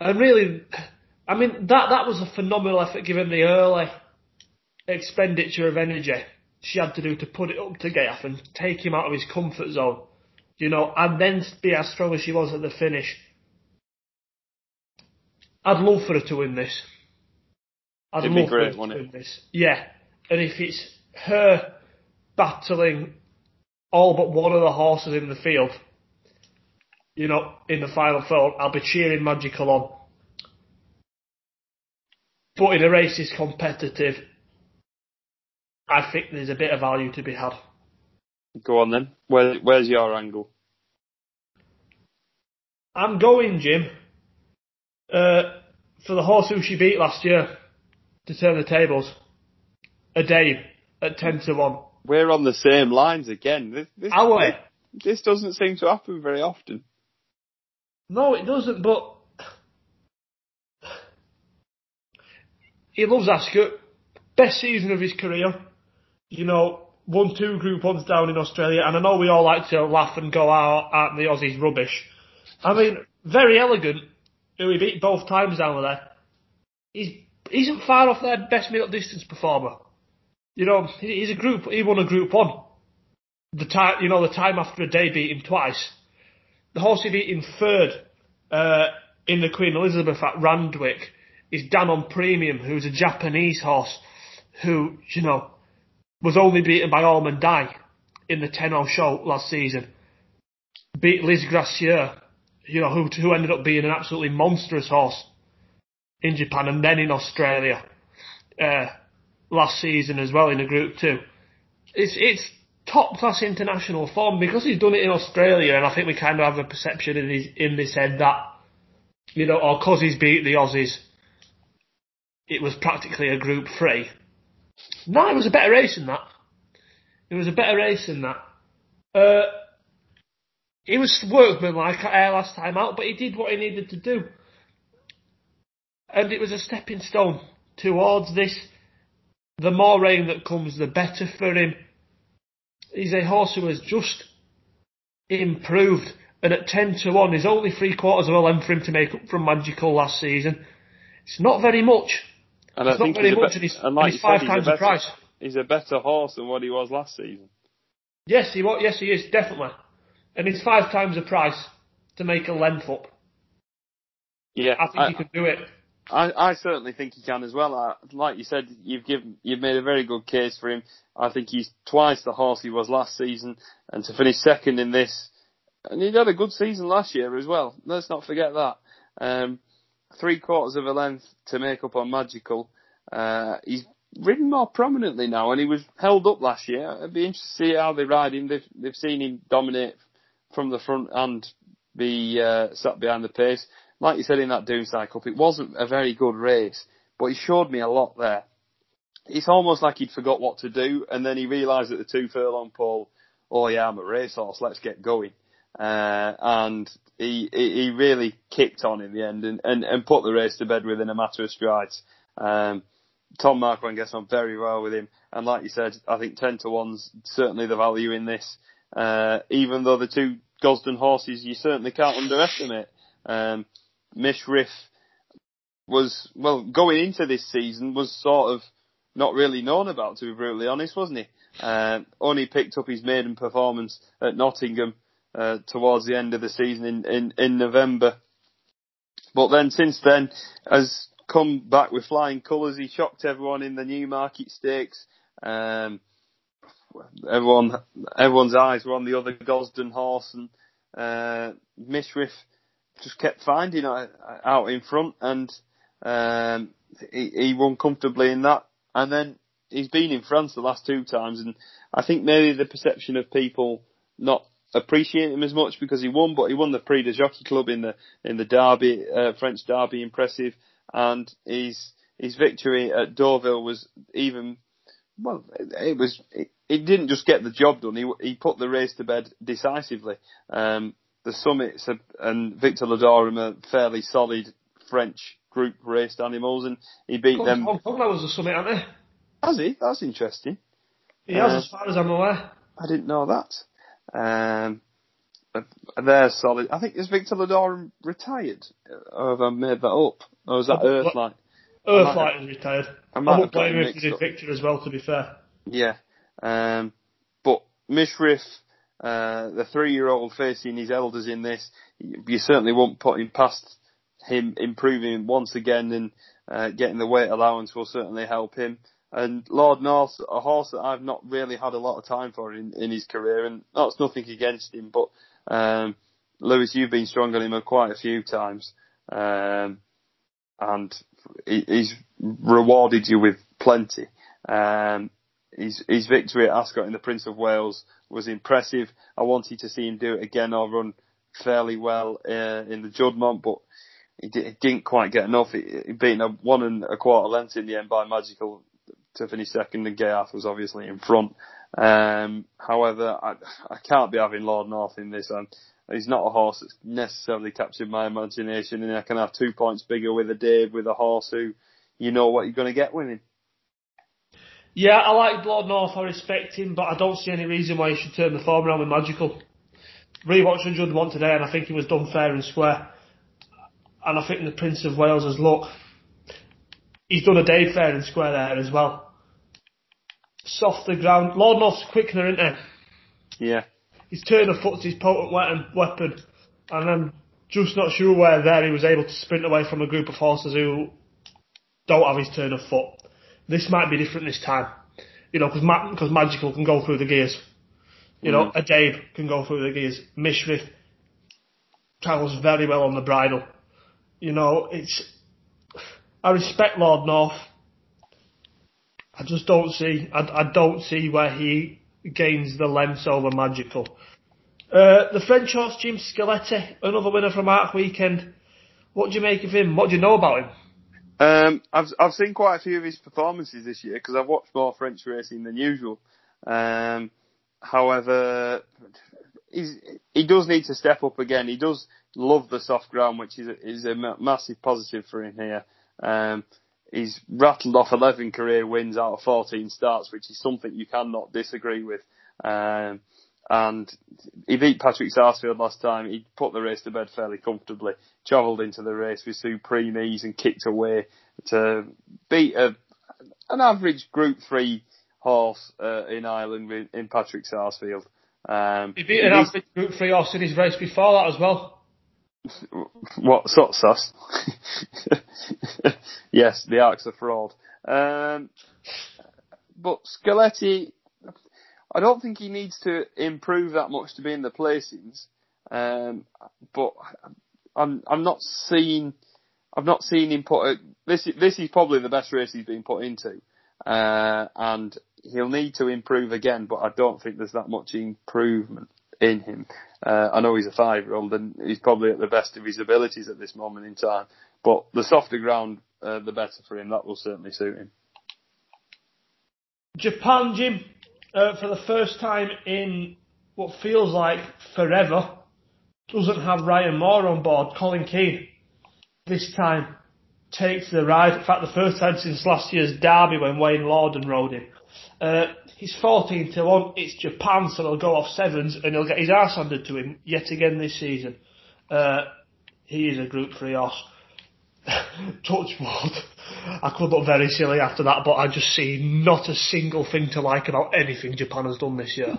And really, I mean, that, that was a phenomenal effort given the early expenditure of energy. she had to do to put it up to Gaff and take him out of his comfort zone, you know, and then be as strong as she was at the finish. I'd love for her to win this. I'd It'd be love great, for her to it? win this. Yeah, and if it's her battling all but one of the horses in the field, you know, in the final four, I'll be cheering Magical on. But in a race is competitive, I think there's a bit of value to be had. Go on then. Where, where's your angle? I'm going, Jim, uh, for the horse who she beat last year to turn the tables. Addeybb at 10 to 1. We're on the same lines again. This, this, we? this doesn't seem to happen very often. No, it doesn't, but he loves Ascot. Best season of his career. You know, won two Group 1s down in Australia, and I know we all like to laugh and go out at the Aussies rubbish. I mean, Verry Elleegant, who he beat both times down there. He's, he isn't far off their best middle distance performer. You know, he's a group, he won a Group 1. The time, you know, the time after Addeybb beat him twice. The horse he beat in third uh, in the Queen Elizabeth at Randwick is Danon Premium, who's a Japanese horse who, you know, was only beaten by Almond Eye in the Tenno Sho last season. Beat Lys Gracieux, you know, who, who ended up being an absolutely monstrous horse in Japan and then in Australia uh, last season as well in a Group 2. It's, it's top class international form because he's done it in Australia, and I think we kind of have a perception in his in this head that you know, or because he's beat the Aussies, it was practically a Group Three. No, it was a better race than that. It was a better race than that. Uh, he was workmanlike at last time out, but he did what he needed to do, and it was a stepping stone towards this. The more rain that comes, the better for him he's a horse who has just improved. And at 10 to 1, he's only three quarters of a length for him to make up from Magical last season. It's not very much. And It's I not think very he's much, be- and he's, and and he's five said, times he's a the price. He's a better horse than what he was last season. Yes, he wa- yes he is, definitely. And it's five times the price to make a length up. Yeah, I think he can do it. I, I certainly think he can as well. I, like you said, you've given you've made a very good case for him. I think he's twice the horse he was last season, and to finish second in this, and he had a good season last year as well. Let's not forget that. Um, three quarters of a length to make up on Magical. Uh, he's ridden more prominently now, and he was held up last year. It'd be interesting to see how they ride him. They've they've seen him dominate from the front and be uh, sat behind the pace like you said in that Doonside Cup, it wasn't a very good race, but he showed me a lot there. It's almost like he'd forgot what to do, and then he realised at the two furlong pole, oh yeah, I'm a racehorse, let's get going. Uh, and he, he really kicked on in the end and, and, and put the race to bed within a matter of strides. Um, Tom Marquand gets on very well with him, and like you said, I think ten to one's certainly the value in this. Uh, even though the two Gosden horses you certainly can't underestimate. Um, Mishriff was, well, going into this season was sort of not really known about, to be brutally honest, wasn't he? Uh, only picked up his maiden performance at Nottingham uh, towards the end of the season in, in, in November. But then since then has come back with flying colours. He shocked everyone in the Newmarket Stakes. Um, everyone, everyone's eyes were on the other Gosden horse and uh, Mishriff just kept finding out, in front and um, he, he won comfortably in that. And then he's been in France the last two times and I think maybe the perception of people not appreciating him as much because he won, but he won the Prix de Jockey Club in the in the Derby, uh, French Derby, impressive, and his his victory at Deauville was even well, it, was it, it didn't just get the job done. He he put the race to bed decisively. Um, the Summits and Victor Ludorum are fairly solid French group raced animals, and he beat them. Kong was the summit, aren't they? Has he? That's interesting. He has, Uh, as far as I'm aware. I didn't know that. Um, they're solid. I think is Victor Ludorum retired, or have I made that up? Or is that Uh, Earthlight? Earthlight is retired. I I might won't blame him if he did. Victor as well, to be fair. Yeah. Um, but Mishriff, uh, the three-year-old facing his elders in this, you certainly won't put him past him improving once again and uh, getting the weight allowance will certainly help him. And Lord North, a horse that I've not really had a lot of time for in, in his career, and that's nothing against him, but um, Lewis, you've been strong on him quite a few times, um, and he, he's rewarded you with plenty. Um, his, his victory at Ascot in the Prince of Wales was impressive. I wanted to see him do it again or run fairly well uh, in the Juddmonte, but he, d- he, didn't quite get enough. He, he a one and a quarter length in the end by Magical to finish second, and Ghaiyyath was obviously in front. Um, however, I, I can't be having Lord North in this. Um, he's not a horse that's necessarily captured my imagination, and I can have two points bigger with Addeybb with a horse who you know what you're going to get with him. Yeah, I like Lord North. I respect him, but I don't see any reason why he should turn the form around with Magical. Rewatched the Juddmonte today, and I think he was done fair and square. And I think the Prince of Wales has look. He's done Addeybb fair and square there as well. Softer ground. Lord North's quickener, isn't he? Yeah. His turn of foot's his potent um, weapon, and I'm just not sure where there he was able to sprint away from a group of horses who don't have his turn of foot this might be different this time. You know, because Ma- cause Magical can go through the gears. You know, mm. Addeybb can go through the gears. Mishriff travels very well on the bridle. You know, it's. I respect Lord North. I just don't see. I, I don't see where he gains the length over Magical. Uh, the French horse Jim Skalleti, another winner from Arc Weekend. What do you make of him? What do you know about him? Um, I've I've seen quite a few of his performances this year because I've watched more French racing than usual. Um, however, he's, he does need to step up again. He does love the soft ground, which is a, is a massive positive for him here. Um, he's rattled off 11 career wins out of 14 starts, which is something you cannot disagree with. Um, and he beat Patrick Sarsfield last time. He put the race to bed fairly comfortably. Travelled into the race with supreme ease and kicked away to beat a, an average Group Three horse uh, in Ireland in Patrick Sarsfield. Um, he beat an average Group Three horse in his race before that as well. What sort sauce? yes, the Arcs are fraud. Um, but Skalleti I don't think he needs to improve that much to be in the placings. Um, but I'm I'm not seeing I've not seen him put a, this this is probably the best race he's been put into, uh, and he'll need to improve again. But I don't think there's that much improvement in him. Uh, I know he's a five year old and he's probably at the best of his abilities at this moment in time. But the softer ground, uh, the better for him. That will certainly suit him. Japan, Jim uh, for the first time in what feels like forever, doesn't have Ryan Moore on board. Colin Keane this time takes the ride. In fact, the first time since last year's derby when Wayne Lordan rode him. Uh, he's 14 to 1. It's Japan, so he'll go off sevens and he'll get his arse handed to him yet again this season. Uh, he is a Group 3 horse. Touch wood. I could look very silly after that, but I just see not a single thing to like about anything Japan has done this year.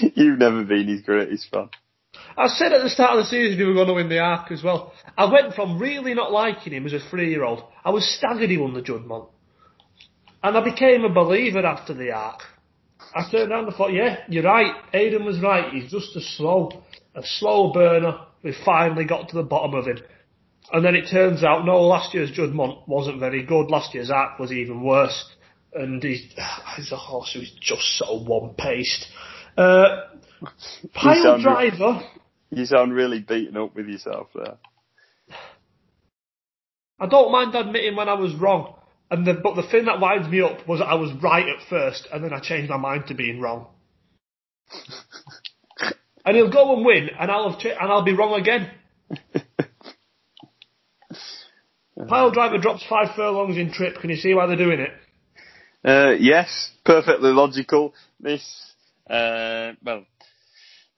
You've never been his greatest fan. I said at the start of the season he was going to win the Arc as well. I went from really not liking him as a three-year-old. I was staggered he won the Juddmonte. And I became a believer after the Arc. I turned around and thought, yeah, you're right. Aidan was right. He's just a slow, a slow burner. We finally got to the bottom of him. And then it turns out, no, last year's Juddmonte wasn't very good. Last year's Arc was even worse. And he's, he's a horse who's just so one-paced. Uh, Pyledriver. you sound really beaten up with yourself there. I don't mind admitting when I was wrong. And the, but the thing that winds me up was I was right at first, and then I changed my mind to being wrong. and he'll go and win, and I'll have and I'll be wrong again. Pyledriver drops five furlongs in trip. Can you see why they're doing it? Uh, yes, perfectly logical. This, uh, well,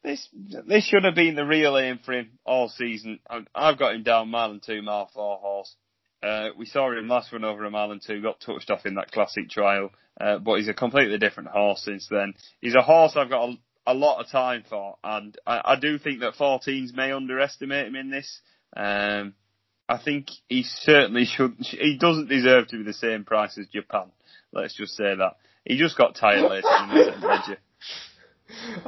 this this should have been the real aim for him all season. I've got him down mile and two mile four horse. Uh, we saw him last run over a mile and two, got touched off in that classic trial, uh, but he's a completely different horse since then. He's a horse I've got a, a lot of time for, and I, I, do think that 14s may underestimate him in this. Um, I think he certainly should. He doesn't deserve to be the same price as Japan. Let's just say that he just got tired later in the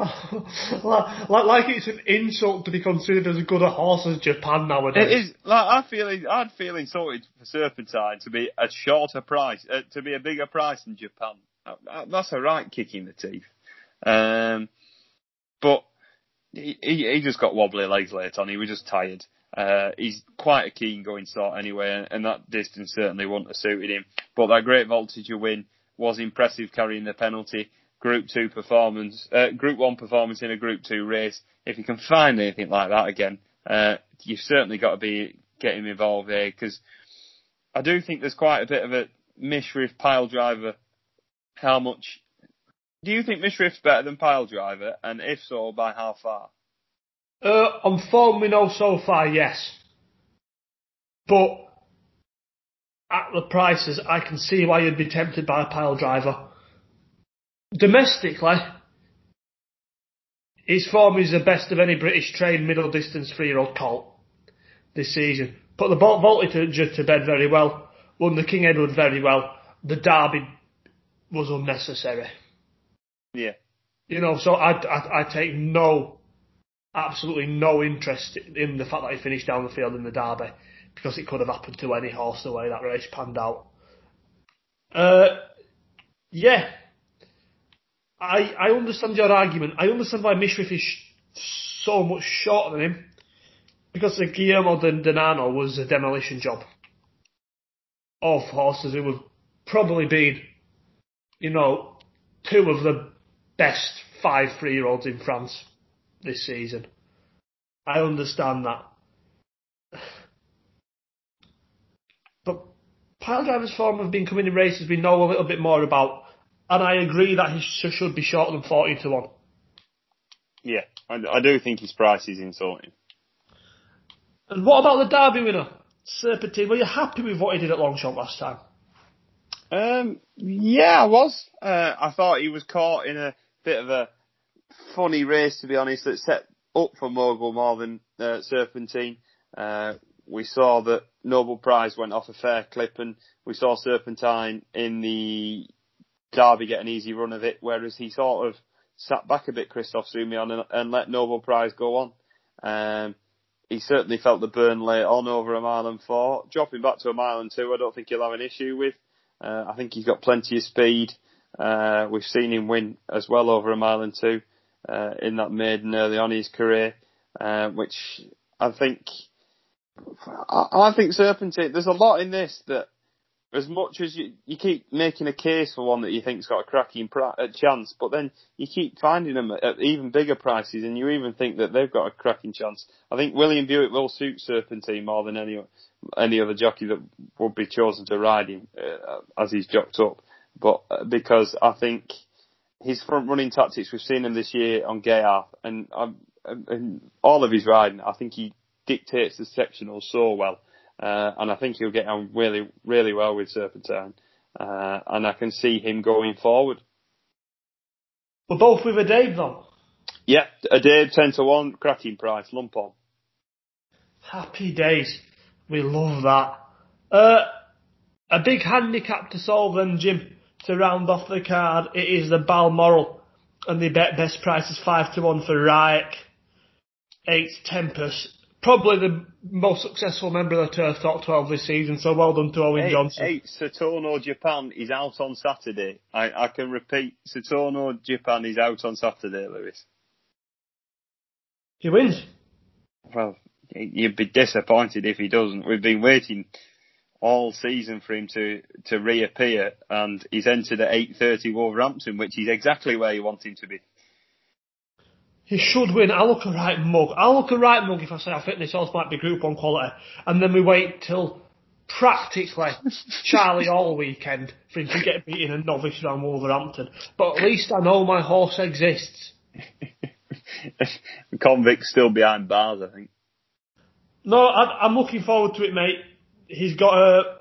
like, like it's an insult to be considered as good a horse as Japan nowadays. It is. Like I feel, I'd feel insulted for Serpentine to be a shorter price, uh, to be a bigger price than Japan. That's a right kick in the teeth. Um, but he, he, he just got wobbly legs late on. He was just tired. Uh, he's quite a keen going sort anyway, and that distance certainly wouldn't have suited him. But that Great Voltigeur win was impressive carrying the penalty. Group two performance, uh, Group one performance in a Group two race. If you can find anything like that again, uh, you've certainly got to be getting involved there because I do think there's quite a bit of a Mishriff Pyledriver. How much do you think Mishriff's better than Pyledriver, and if so, by how far? Uh, on form we know so far, yes. But at the prices, I can see why you'd be tempted by a Pyledriver domestically, his form is the best of any British trained middle distance three year old colt this season. Put the Voltigeur to bed very well, won the King Edward very well. The Derby was unnecessary. Yeah. You know, so I, I, I take no, absolutely no interest in the fact that he finished down the field in the Derby because it could have happened to any horse the way that race panned out. Uh, yeah, I, I understand your argument. I understand why Mishriff is so much shorter than him. Because the Guillaume d'Ornano was a demolition job of horses who have probably been, you know, two of the best five three year olds in France this season. I understand that. But Pyledriver's form of been coming in races we know a little bit more about and I agree that he should be shorter than 40 to 1. Yeah, I, I do think his price is insulting. And what about the Derby winner, Serpentine? Were you happy with what he did at Longchamp last time? Um, yeah, I was. Uh, I thought he was caught in a bit of a funny race, to be honest, that set up for Mogul more than uh, Serpentine. Uh, we saw that Noble Prize went off a fair clip, and we saw Serpentine in the Derby get an easy run of it, whereas he sort of sat back a bit, Christophe Soumillon, and, and let Noble Prize go on. Um, he certainly felt the burn late on over a mile and four. Dropping back to a mile and two, I don't think he'll have an issue with. Uh, I think he's got plenty of speed. Uh, we've seen him win as well over a mile and two uh, in that maiden early on his career, uh, which I think I, I think Serpentine. There's a lot in this that as much as you, you keep making a case for one that you think's got a cracking uh, chance, but then you keep finding them at, at, even bigger prices, and you even think that they've got a cracking chance. I think William Buick will suit Serpentine more than any any other jockey that would be chosen to ride him uh, as he's jocked up, but uh, because I think his front running tactics we've seen him this year on Ghaiyyath and, um, and all of his riding, I think he dictates the sectional so well uh, and I think he'll get on really, really well with Serpentine. Uh, and I can see him going forward. We're both with Addeybb though. Yeah, Addeybb 10 to 1, cracking price, lump on. Happy days. We love that. Uh, a big handicap to solve then, Jim, to round off the card. It is the Balmoral. And the bet best price is 5 to 1 for Raik. 8 Tempest probably the most successful member of the Turf Top 12 this season, so well done to Owen hey, Johnson. Hey, Saturno Japan is out on Saturday. I, I can repeat, Saturno Japan is out on Saturday, Lewis. He wins. Well, you'd be disappointed if he doesn't. We've been waiting all season for him to, to reappear, and he's entered at 8.30 Wolverhampton, which is exactly where you want him to be. He should win. I look a right mug. I look a right mug if I say I think this horse might be Group 1 quality. And then we wait till practically Charlie all weekend for him to get beaten a novice around Wolverhampton. But at least I know my horse exists. Convict's still behind bars, I think. No, I, am looking forward to it, mate. He's got a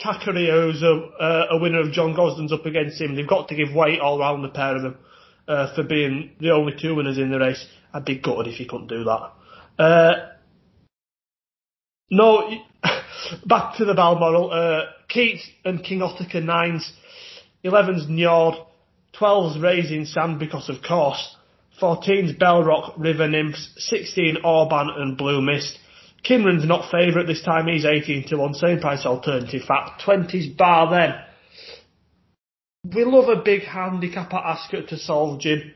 Kakaria who's a, a winner of John Gosden's up against him. They've got to give weight all round the pair of them uh, for being the only two winners in the race. I'd be gutted if he couldn't do that. Uh, no, back to the Balmoral. Uh, Keats and King Ottokar nines. 11's Njord. 12's Raising Sand because of course. 14's Bellrock River Nymphs. 16 Orbaan and Blue Mist. Kynren's not favourite this time. He's 18 to 1. Same price alternative fact. 20's Bar then. We love a big handicap at Ascot to solve, Jim.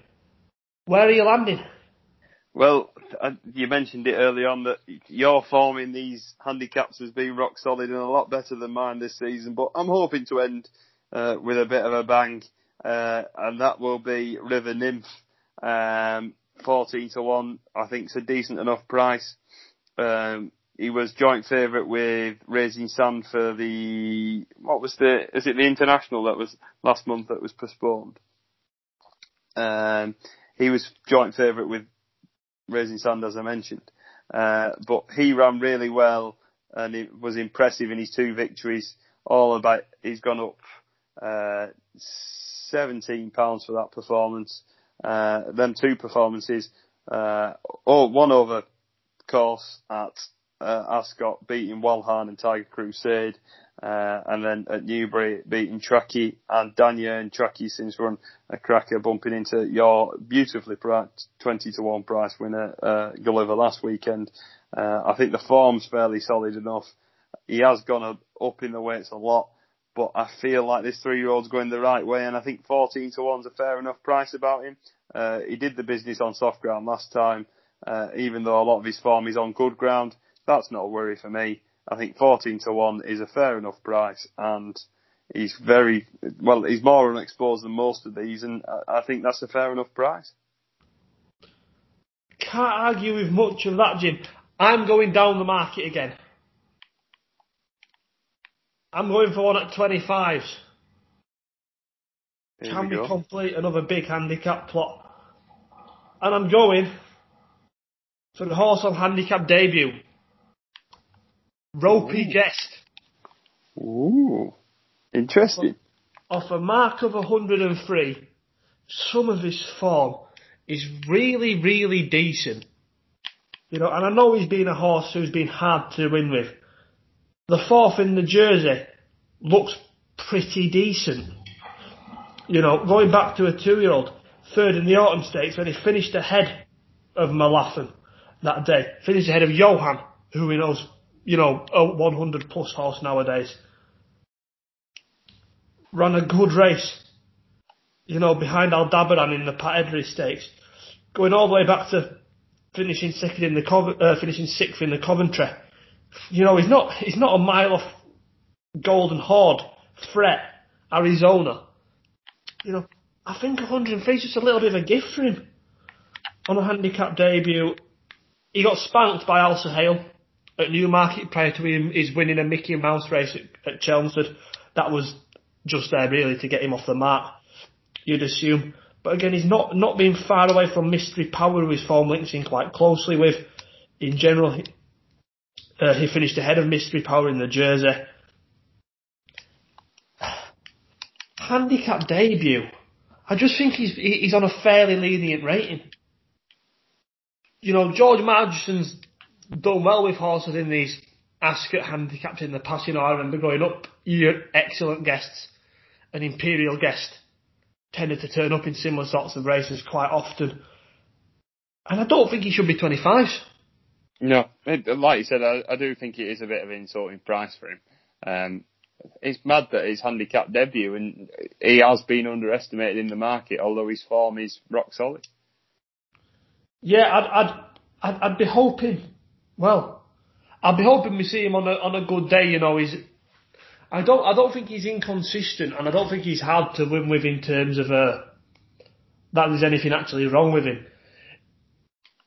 Where are you landing? Well, uh, you mentioned it early on that your form in these handicaps has been rock solid and a lot better than mine this season. But I'm hoping to end uh, with a bit of a bang, uh, and that will be River Nymph, um, 14 to one. I think it's a decent enough price. Um, he was joint favourite with Raising Sand for the what was the is it the international that was last month that was postponed. Um, he was joint favourite with Raising Sand, as I mentioned. Uh, but he ran really well and it was impressive in his two victories. All about, he's gone up, uh, 17 pounds for that performance. Uh, then two performances, uh, oh, one over course at uh, Ascot, beating Walhalla and Tiger Crusade. Uh, and then at Newbury, beating Tracky and Danya and Tracky since run a cracker, bumping into your beautifully priced 20 to 1 price winner, uh, Gulliver last weekend. Uh, I think the form's fairly solid enough. He has gone up in the weights a lot, but I feel like this three year old's going the right way and I think 14 to 1's a fair enough price about him. Uh, he did the business on soft ground last time, uh, even though a lot of his form is on good ground. That's not a worry for me. I think 14 to 1 is a fair enough price and he's very, well, he's more unexposed than most of these and I think that's a fair enough price. Can't argue with much of that, Jim. I'm going down the market again. I'm going for one at 25s. Here Can we we complete another big handicap plot? And I'm going for the horse on handicap debut. Ropey Ooh. Jest. Ooh, interesting. Off a mark of 103, some of his form is really, really decent. You know, and I know he's been a horse who's been hard to win with. The fourth in the jersey looks pretty decent. You know, going back to a two-year-old, third in the autumn stakes when he finished ahead of Malaffin that day. Finished ahead of Johan, who we know's, you know, a 100 plus horse nowadays. Ran a good race. You know, behind Aldabaran in the Pat Eddery stakes. Going all the way back to finishing second in the Cov- uh, finishing sixth in the Coventry. You know, he's not he's not a mile off Golden Horde, Fret, Arizona. You know, I think 103 is just a little bit of a gift for him on a handicap debut. He got spanked by Alsa Hale at Newmarket prior to him his winning a Mickey Mouse race at, at Chelmsford. That was just there really to get him off the mark. You'd assume. But again, he's not not being far away from Mystery Power, who his form links in quite closely with. In general, he, uh, he finished ahead of Mystery Power in the Jersey. Handicap debut. I just think he's he's on a fairly lenient rating. You know, George Margarson's done well with horses in these Ascot handicaps in the past. You know, I remember growing up, your excellent guests, an imperial guest, tended to turn up in similar sorts of races quite often. And I don't think he should be 25s. No, like you said, I, I do think it is a bit of an insulting price for him. Um, it's mad that his handicap debut and he has been underestimated in the market, although his form is rock solid. Yeah, I'd, I'd, I'd, be hoping. Well, I'd be hoping we see him on a on a good day. You know, he's. I don't. I don't think he's inconsistent, and I don't think he's hard to win with in terms of uh, that there's anything actually wrong with him.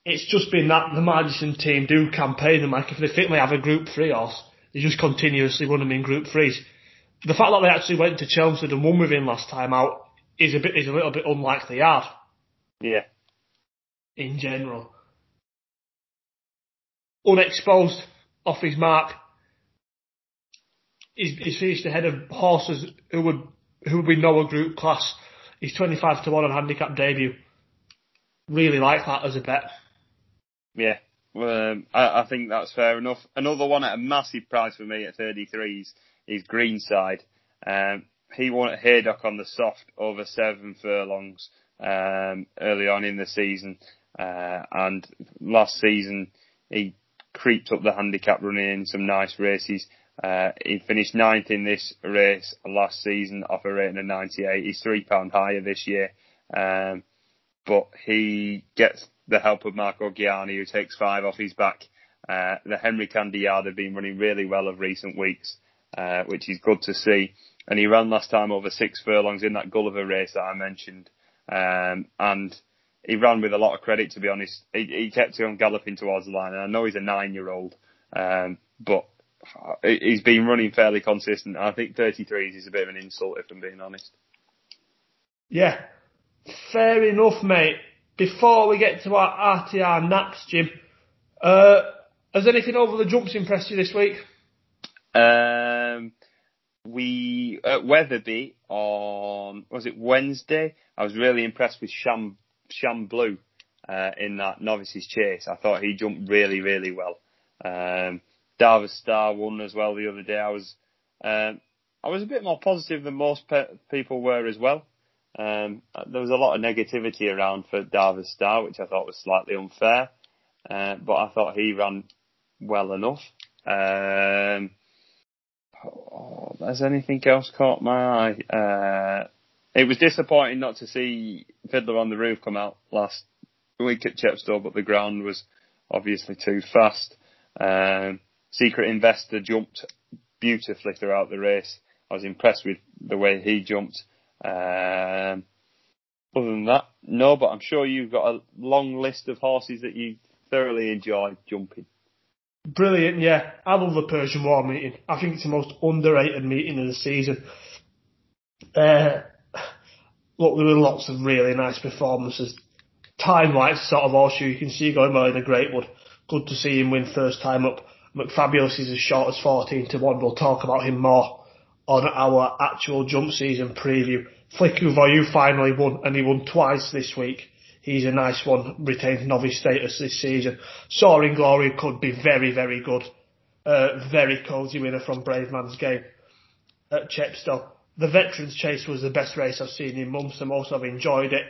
It's just been that the Margarson team do campaign them like if they think they have a Group Three horse, they just continuously run them in Group Threes. The fact that they actually went to Chelmsford and won with him last time out is a bit is a little bit unlikely hard Yeah. In general. Unexposed, off his mark. he's, he's finished ahead of horses who would who we know a group class. He's 25 to 1 on handicap debut. Really like that as a bet. Yeah, um, I, I, think that's fair enough. Another one at a massive price for me at 33s is Greenside. Um, he won at Haydock on the soft over seven furlongs um, early on in the season. Uh, and last season he creeped up the handicap running in some nice races. Uh, he finished ninth in this race last season off a rating of 98. He's three pound higher this year. Um, but he gets the help of Marco Ghiani who takes five off his back. Uh, the Henry Candy Yard have been running really well of recent weeks, uh, which is good to see. And he ran last time over six furlongs in that Gulliver race that I mentioned. Um, and he ran with a lot of credit, to be honest. He, he kept on galloping towards the line, and I know he's a nine-year-old, um, but he's been running fairly consistent. I think 33s is a bit of an insult, if I'm being honest. Yeah, fair enough, mate. Before we get to our RTR naps, Jim, uh, has anything over the jumps impressed you this week? Um, we at Wetherby on was it Wednesday? I was really impressed with Shan Shan Blue uh, in that novices chase. I thought he jumped really really well. Um, Star won as well the other day. I was um, I was a bit more positive than most pe- people were as well. Um, there was a lot of negativity around for Darver Star, which I thought was slightly unfair. Uh, but I thought he ran well enough. Um, oh, has anything else caught my eye? Uh, it was disappointing not to see Fiddler on the Roof come out last week at Chepstow, but the ground was obviously too fast. Um, Secret Investor jumped beautifully throughout the race. I was impressed with the way he jumped. Um, other than that, no, but I'm sure you've got a long list of horses that you thoroughly enjoy jumping. Brilliant, yeah. I love the Persian War meeting. I think it's the most underrated meeting of the season. Uh, look, there were lots of really nice performances. Time like sort of horseshoe, you can see going well in a great one. Good to see him win first time up. McFabulous is as short as 14 to 1. We'll talk about him more on our actual jump season preview. Flic Ou Voyou finally won, and he won twice this week. He's a nice one, retained novice status this season. Soaring Glory could be very, very good. Uh, very cosy winner from Brave Man's Bravemansgame at Chepstow. The Veterans Chase was the best race I've seen in months, and most I've enjoyed it.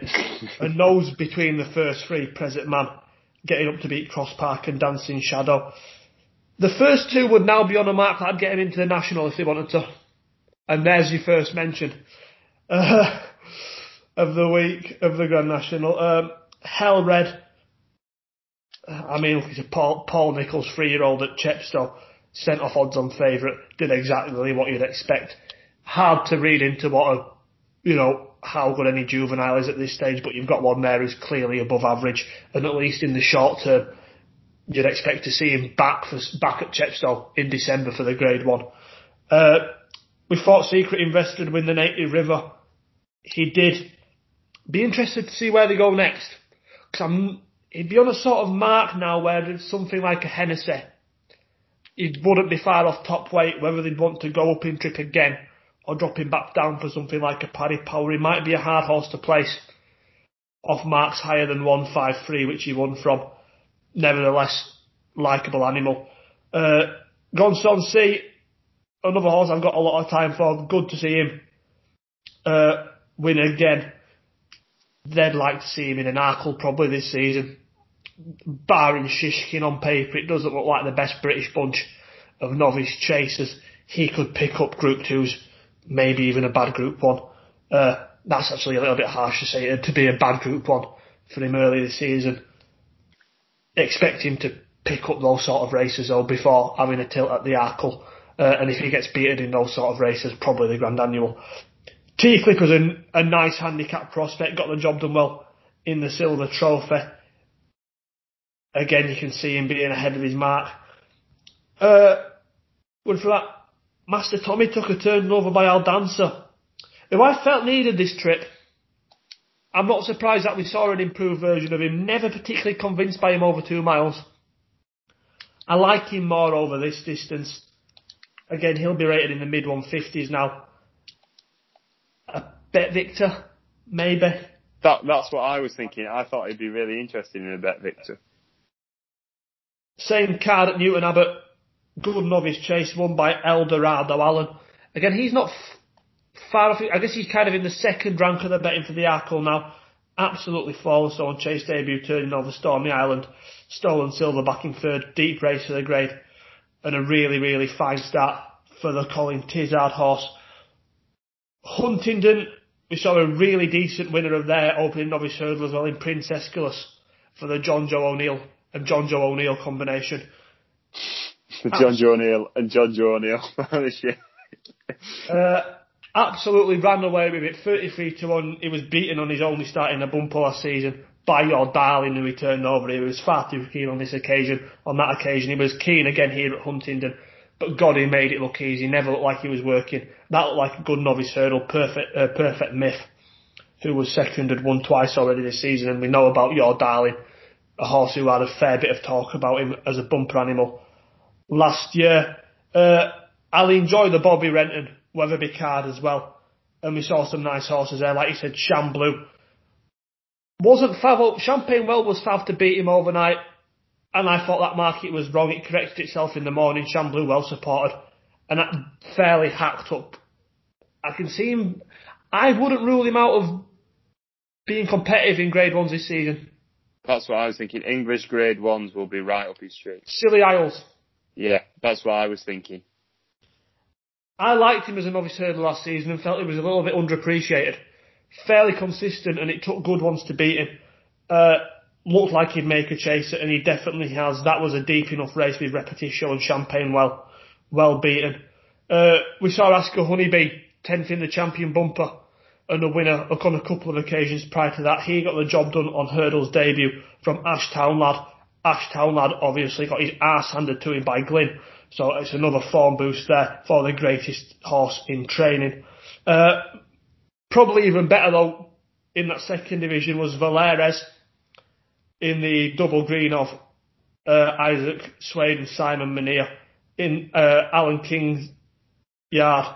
and those between the first three, Present Man, getting up to beat Cross Park and Dancing Shadow. The first two would now be on a mark that I'd get him into the National if they wanted to. And there's your first mention uh, of the week of the Grand National. Um, Hell Red. I mean, look, it's a Paul, Paul Nicholls three-year-old at Chepstow, sent off odds on favourite, did exactly what you'd expect. Hard to read into what a, you know, how good any juvenile is at this stage, but you've got one there who's clearly above average, and at least in the short term, you'd expect to see him back for back at Chepstow in December for the Grade One. Uh, we thought Secret Investor would win the Native River. He did. Be interested to see where they go next. Cause I'm, he'd be on a sort of mark now where there's something like a Hennessy. He wouldn't be far off top weight, whether they'd want to go up in trip again or drop him back down for something like a Paddy Power. He might be a hard horse to place off marks higher than 153, which he won from. Nevertheless, likeable animal. Uh, Gonson C, another horse I've got a lot of time for. Good to see him uh, win again. They'd like to see him in an Arkle probably this season. Barring Shishkin on paper, it doesn't look like the best British bunch of novice chasers. He could pick up Group 2s, maybe even a bad Group 1. Uh, that's actually a little bit harsh to say, to be a bad Group 1 for him early this season. Expect him to pick up those sort of races though before having a tilt at the Arkle. Uh, and if he gets beaten in those sort of races, probably the Grand Annual. T was a, a nice handicap prospect, got the job done well in the Silver Trophy. Again, you can see him being ahead of his mark. Uh, good for that. Master Tommy took a turn over by Al Dancer, who I felt needed this trip. I'm not surprised that we saw an improved version of him. Never particularly convinced by him over two miles. I like him more over this distance. Again, he'll be rated in the mid 150s now. A Bet Victor, maybe. That that's what I was thinking. I thought he'd be really interested in a Bet Victor. Same card at Newton Abbot. Good novice chase won by Eldorado Allen. Again, he's not far off. I guess he's kind of in the second rank of the betting for the Arkle now. Absolutely flawless on chase debut, turning over Stormy Island. Stolen silver back in third. Deep race for the grade. And a really, really fine start for the Colin Tizzard horse. Huntingdon, we saw a really decent winner of their opening novice hurdle as well in Prince Escalus for the Jonjo O'Neill and Jonjo O'Neill combination. Jonjo O'Neill and Jonjo O'Neill. uh, absolutely ran away with it, 33 to 1. He was beaten on his only start in a bumper last season by your darling who he turned over. He was far too keen on this occasion. On that occasion, he was keen again here at Huntingdon. But God, he made it look easy. Never looked like he was working. That looked like a good novice hurdle. Perfect, uh, perfect myth. Who was second had won twice already this season, and we know about your darling, a horse who had a fair bit of talk about him as a bumper animal last year. Uh, I'll enjoy the Bobby Renton Wetherby card as well. And we saw some nice horses there, like you said, Shan Blue. Wasn't Fav, Champagne Well was Fav to beat him overnight, and I thought that market was wrong. It corrected itself in the morning. Shan Blue well supported, and that fairly hacked up. I can see him. I wouldn't rule him out of being competitive in Grade Ones this season. That's what I was thinking. English Grade Ones will be right up his street. Scilly Isles. Yeah, that's what I was thinking. I liked him as a novice hurdler last season and felt he was a little bit underappreciated. Fairly consistent, and it took good ones to beat him. Uh, looked like he'd make a chaser, and he definitely has. That was a deep enough race with Repetition and Champagne well, well beaten. Uh, we saw Asker Honeybee, 10th in the champion bumper, and a winner on a couple of occasions prior to that. He got the job done on hurdles debut from Ashtown lad. Ashtown lad obviously got his ass handed to him by Glyn. So it's another form boost there for the greatest horse in training. Uh, probably even better though in that second division was Valeres in the double green of uh, Isaac Souede and Simon Munir in uh, Alan King's yard.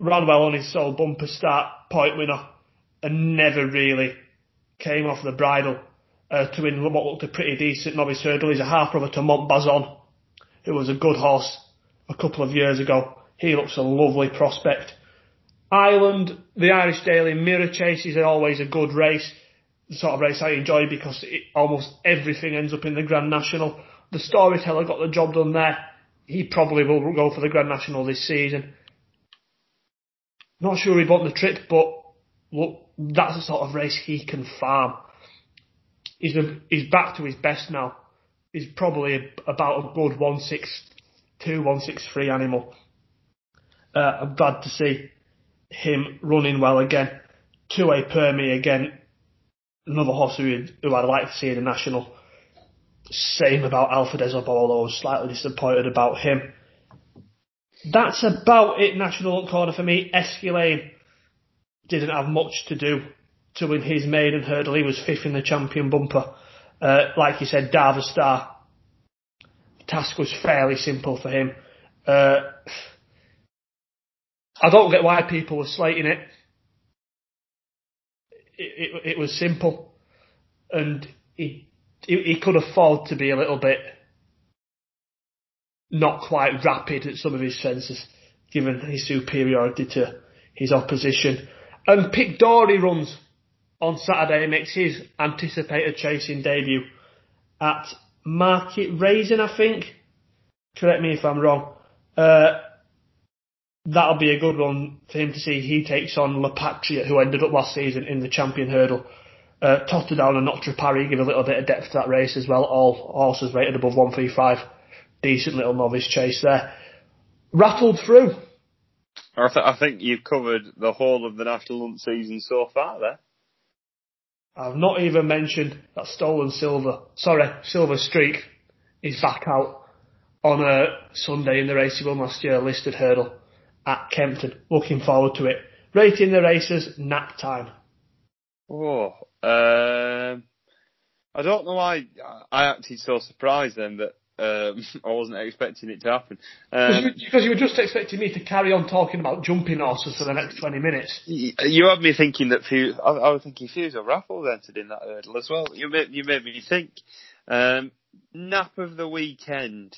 Ran well on his sole bumper start, point winner, and never really came off the bridle uh, to win what looked a pretty decent novice hurdle. He's a half brother to Montbazon, who was a good horse a couple of years ago. He looks a lovely prospect. Ireland, the Irish Daily Mirror Chase is always a good race. The sort of race I enjoy because it, almost everything ends up in the Grand National. The storyteller got the job done there. He probably will go for the Grand National this season. Not sure he'd want the trip, but look, that's the sort of race he can farm. He's, a, he's back to his best now. He's probably about a good 162, 163 animal. Uh, I'm glad to see him running well again. Tout Est Permis again. Another horse who, who I'd like to see in the national. Same about Alpha Des Obeaux, I was slightly disappointed about him. That's about it, National Corner for me. Esquilane didn't have much to do to win his maiden hurdle. He was fifth in the champion bumper. Uh, like you said, Darver Star. The task was fairly simple for him. Uh, I don't get why people were slating it. It, it, it was simple, and he, he he could afford to be a little bit not quite rapid at some of his senses, given his superiority to his opposition. And Pic D'Orhy runs on Saturday makes his anticipated chasing debut at Market Rasen, I think. Correct me if I'm wrong. Uh, that'll be a good one for him to see. He takes on La Patria, who ended up last season in the champion hurdle. Uh, Totterdown and Notre Paris give a little bit of depth to that race as well. All horses rated above 135. Decent little novice chase there. Rattled through. I, th- I think you've covered the whole of the national hunt season so far there. I've not even mentioned that stolen silver, sorry, silver streak is back out on a Sunday in the race he won last year, listed hurdle at Kempton. Looking forward to it. Rating the races, nap time. Oh, um, I don't know why I actually so surprised then that Um, I wasn't expecting it to happen. Because Um, you, because you were just expecting me to carry on talking about jumping horses for the next 20 minutes. you had me thinking that Fuse, I, I was thinking Fusil Raffles entered in that hurdle as well. You made, you made me think. Um, nap of the weekend.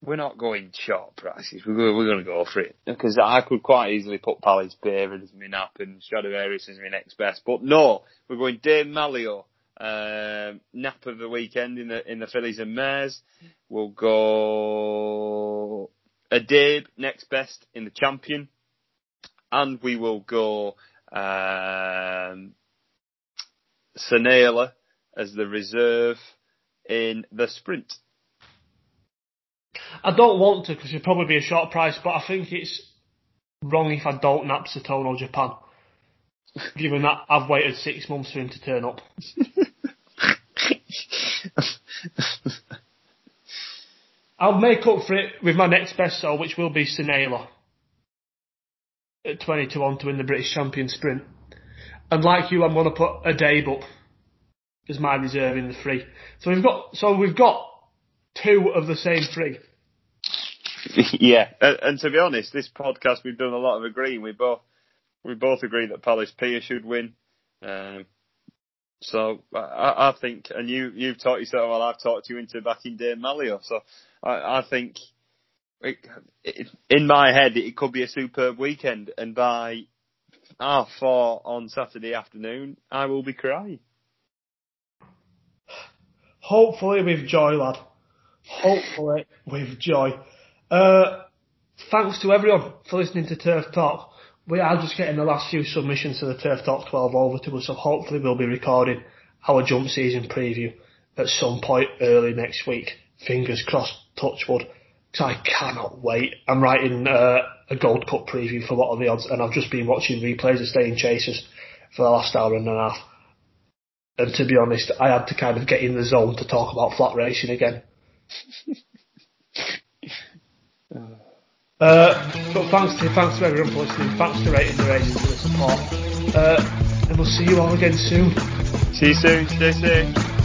We're not going short prices. We're going, we're going to go for it because I could quite easily put Palace Pier as my nap and Stradivarius as my next best. But no, we're going Dame Malliot. Um, nap of the weekend in the in the Fillies and Mares. We'll go Addeybb next best in the Champion, and we will go um, Sonaiyla as the reserve in the sprint. I don't want to because it'd probably be a short price, but I think it's wrong if I don't nap Satono Japan. Given that I've waited six months for him to turn up. I'll make up for it with my next best soul, which will be Sonaiyla. At 20 to 1 to win the British Champion Sprint. And like you, I'm going to put Addeybb up as my reserve in the three. So we've got, so we've got two of the same three. yeah, and, and to be honest, this podcast we've done a lot of agreeing. We both we both agree that Palace Pier should win. Um, so I, I think, and you you've talked yourself. Well, I've talked you into backing Dame Malliot. So I, I think, it, it, in my head, it could be a superb weekend. And by half four on Saturday afternoon, I will be crying. Hopefully with joy, lad. Hopefully with joy. Uh, thanks to everyone for listening to Turf Talk. We are just getting the last few submissions to the Turf Talk 12 over to us, so hopefully we'll be recording our jump season preview at some point early next week. Fingers crossed, touch wood. 'cause I cannot wait. I'm writing uh, a Gold Cup preview for What Are the Odds, and I've just been watching replays of Staying Chasers for the last hour and a half. And to be honest, I had to kind of get in the zone to talk about flat racing again. Uh, but thanks to thanks to everyone for listening. Thanks to rating the rating for the support. Uh, and we'll see you all again soon. See you soon. Stay safe.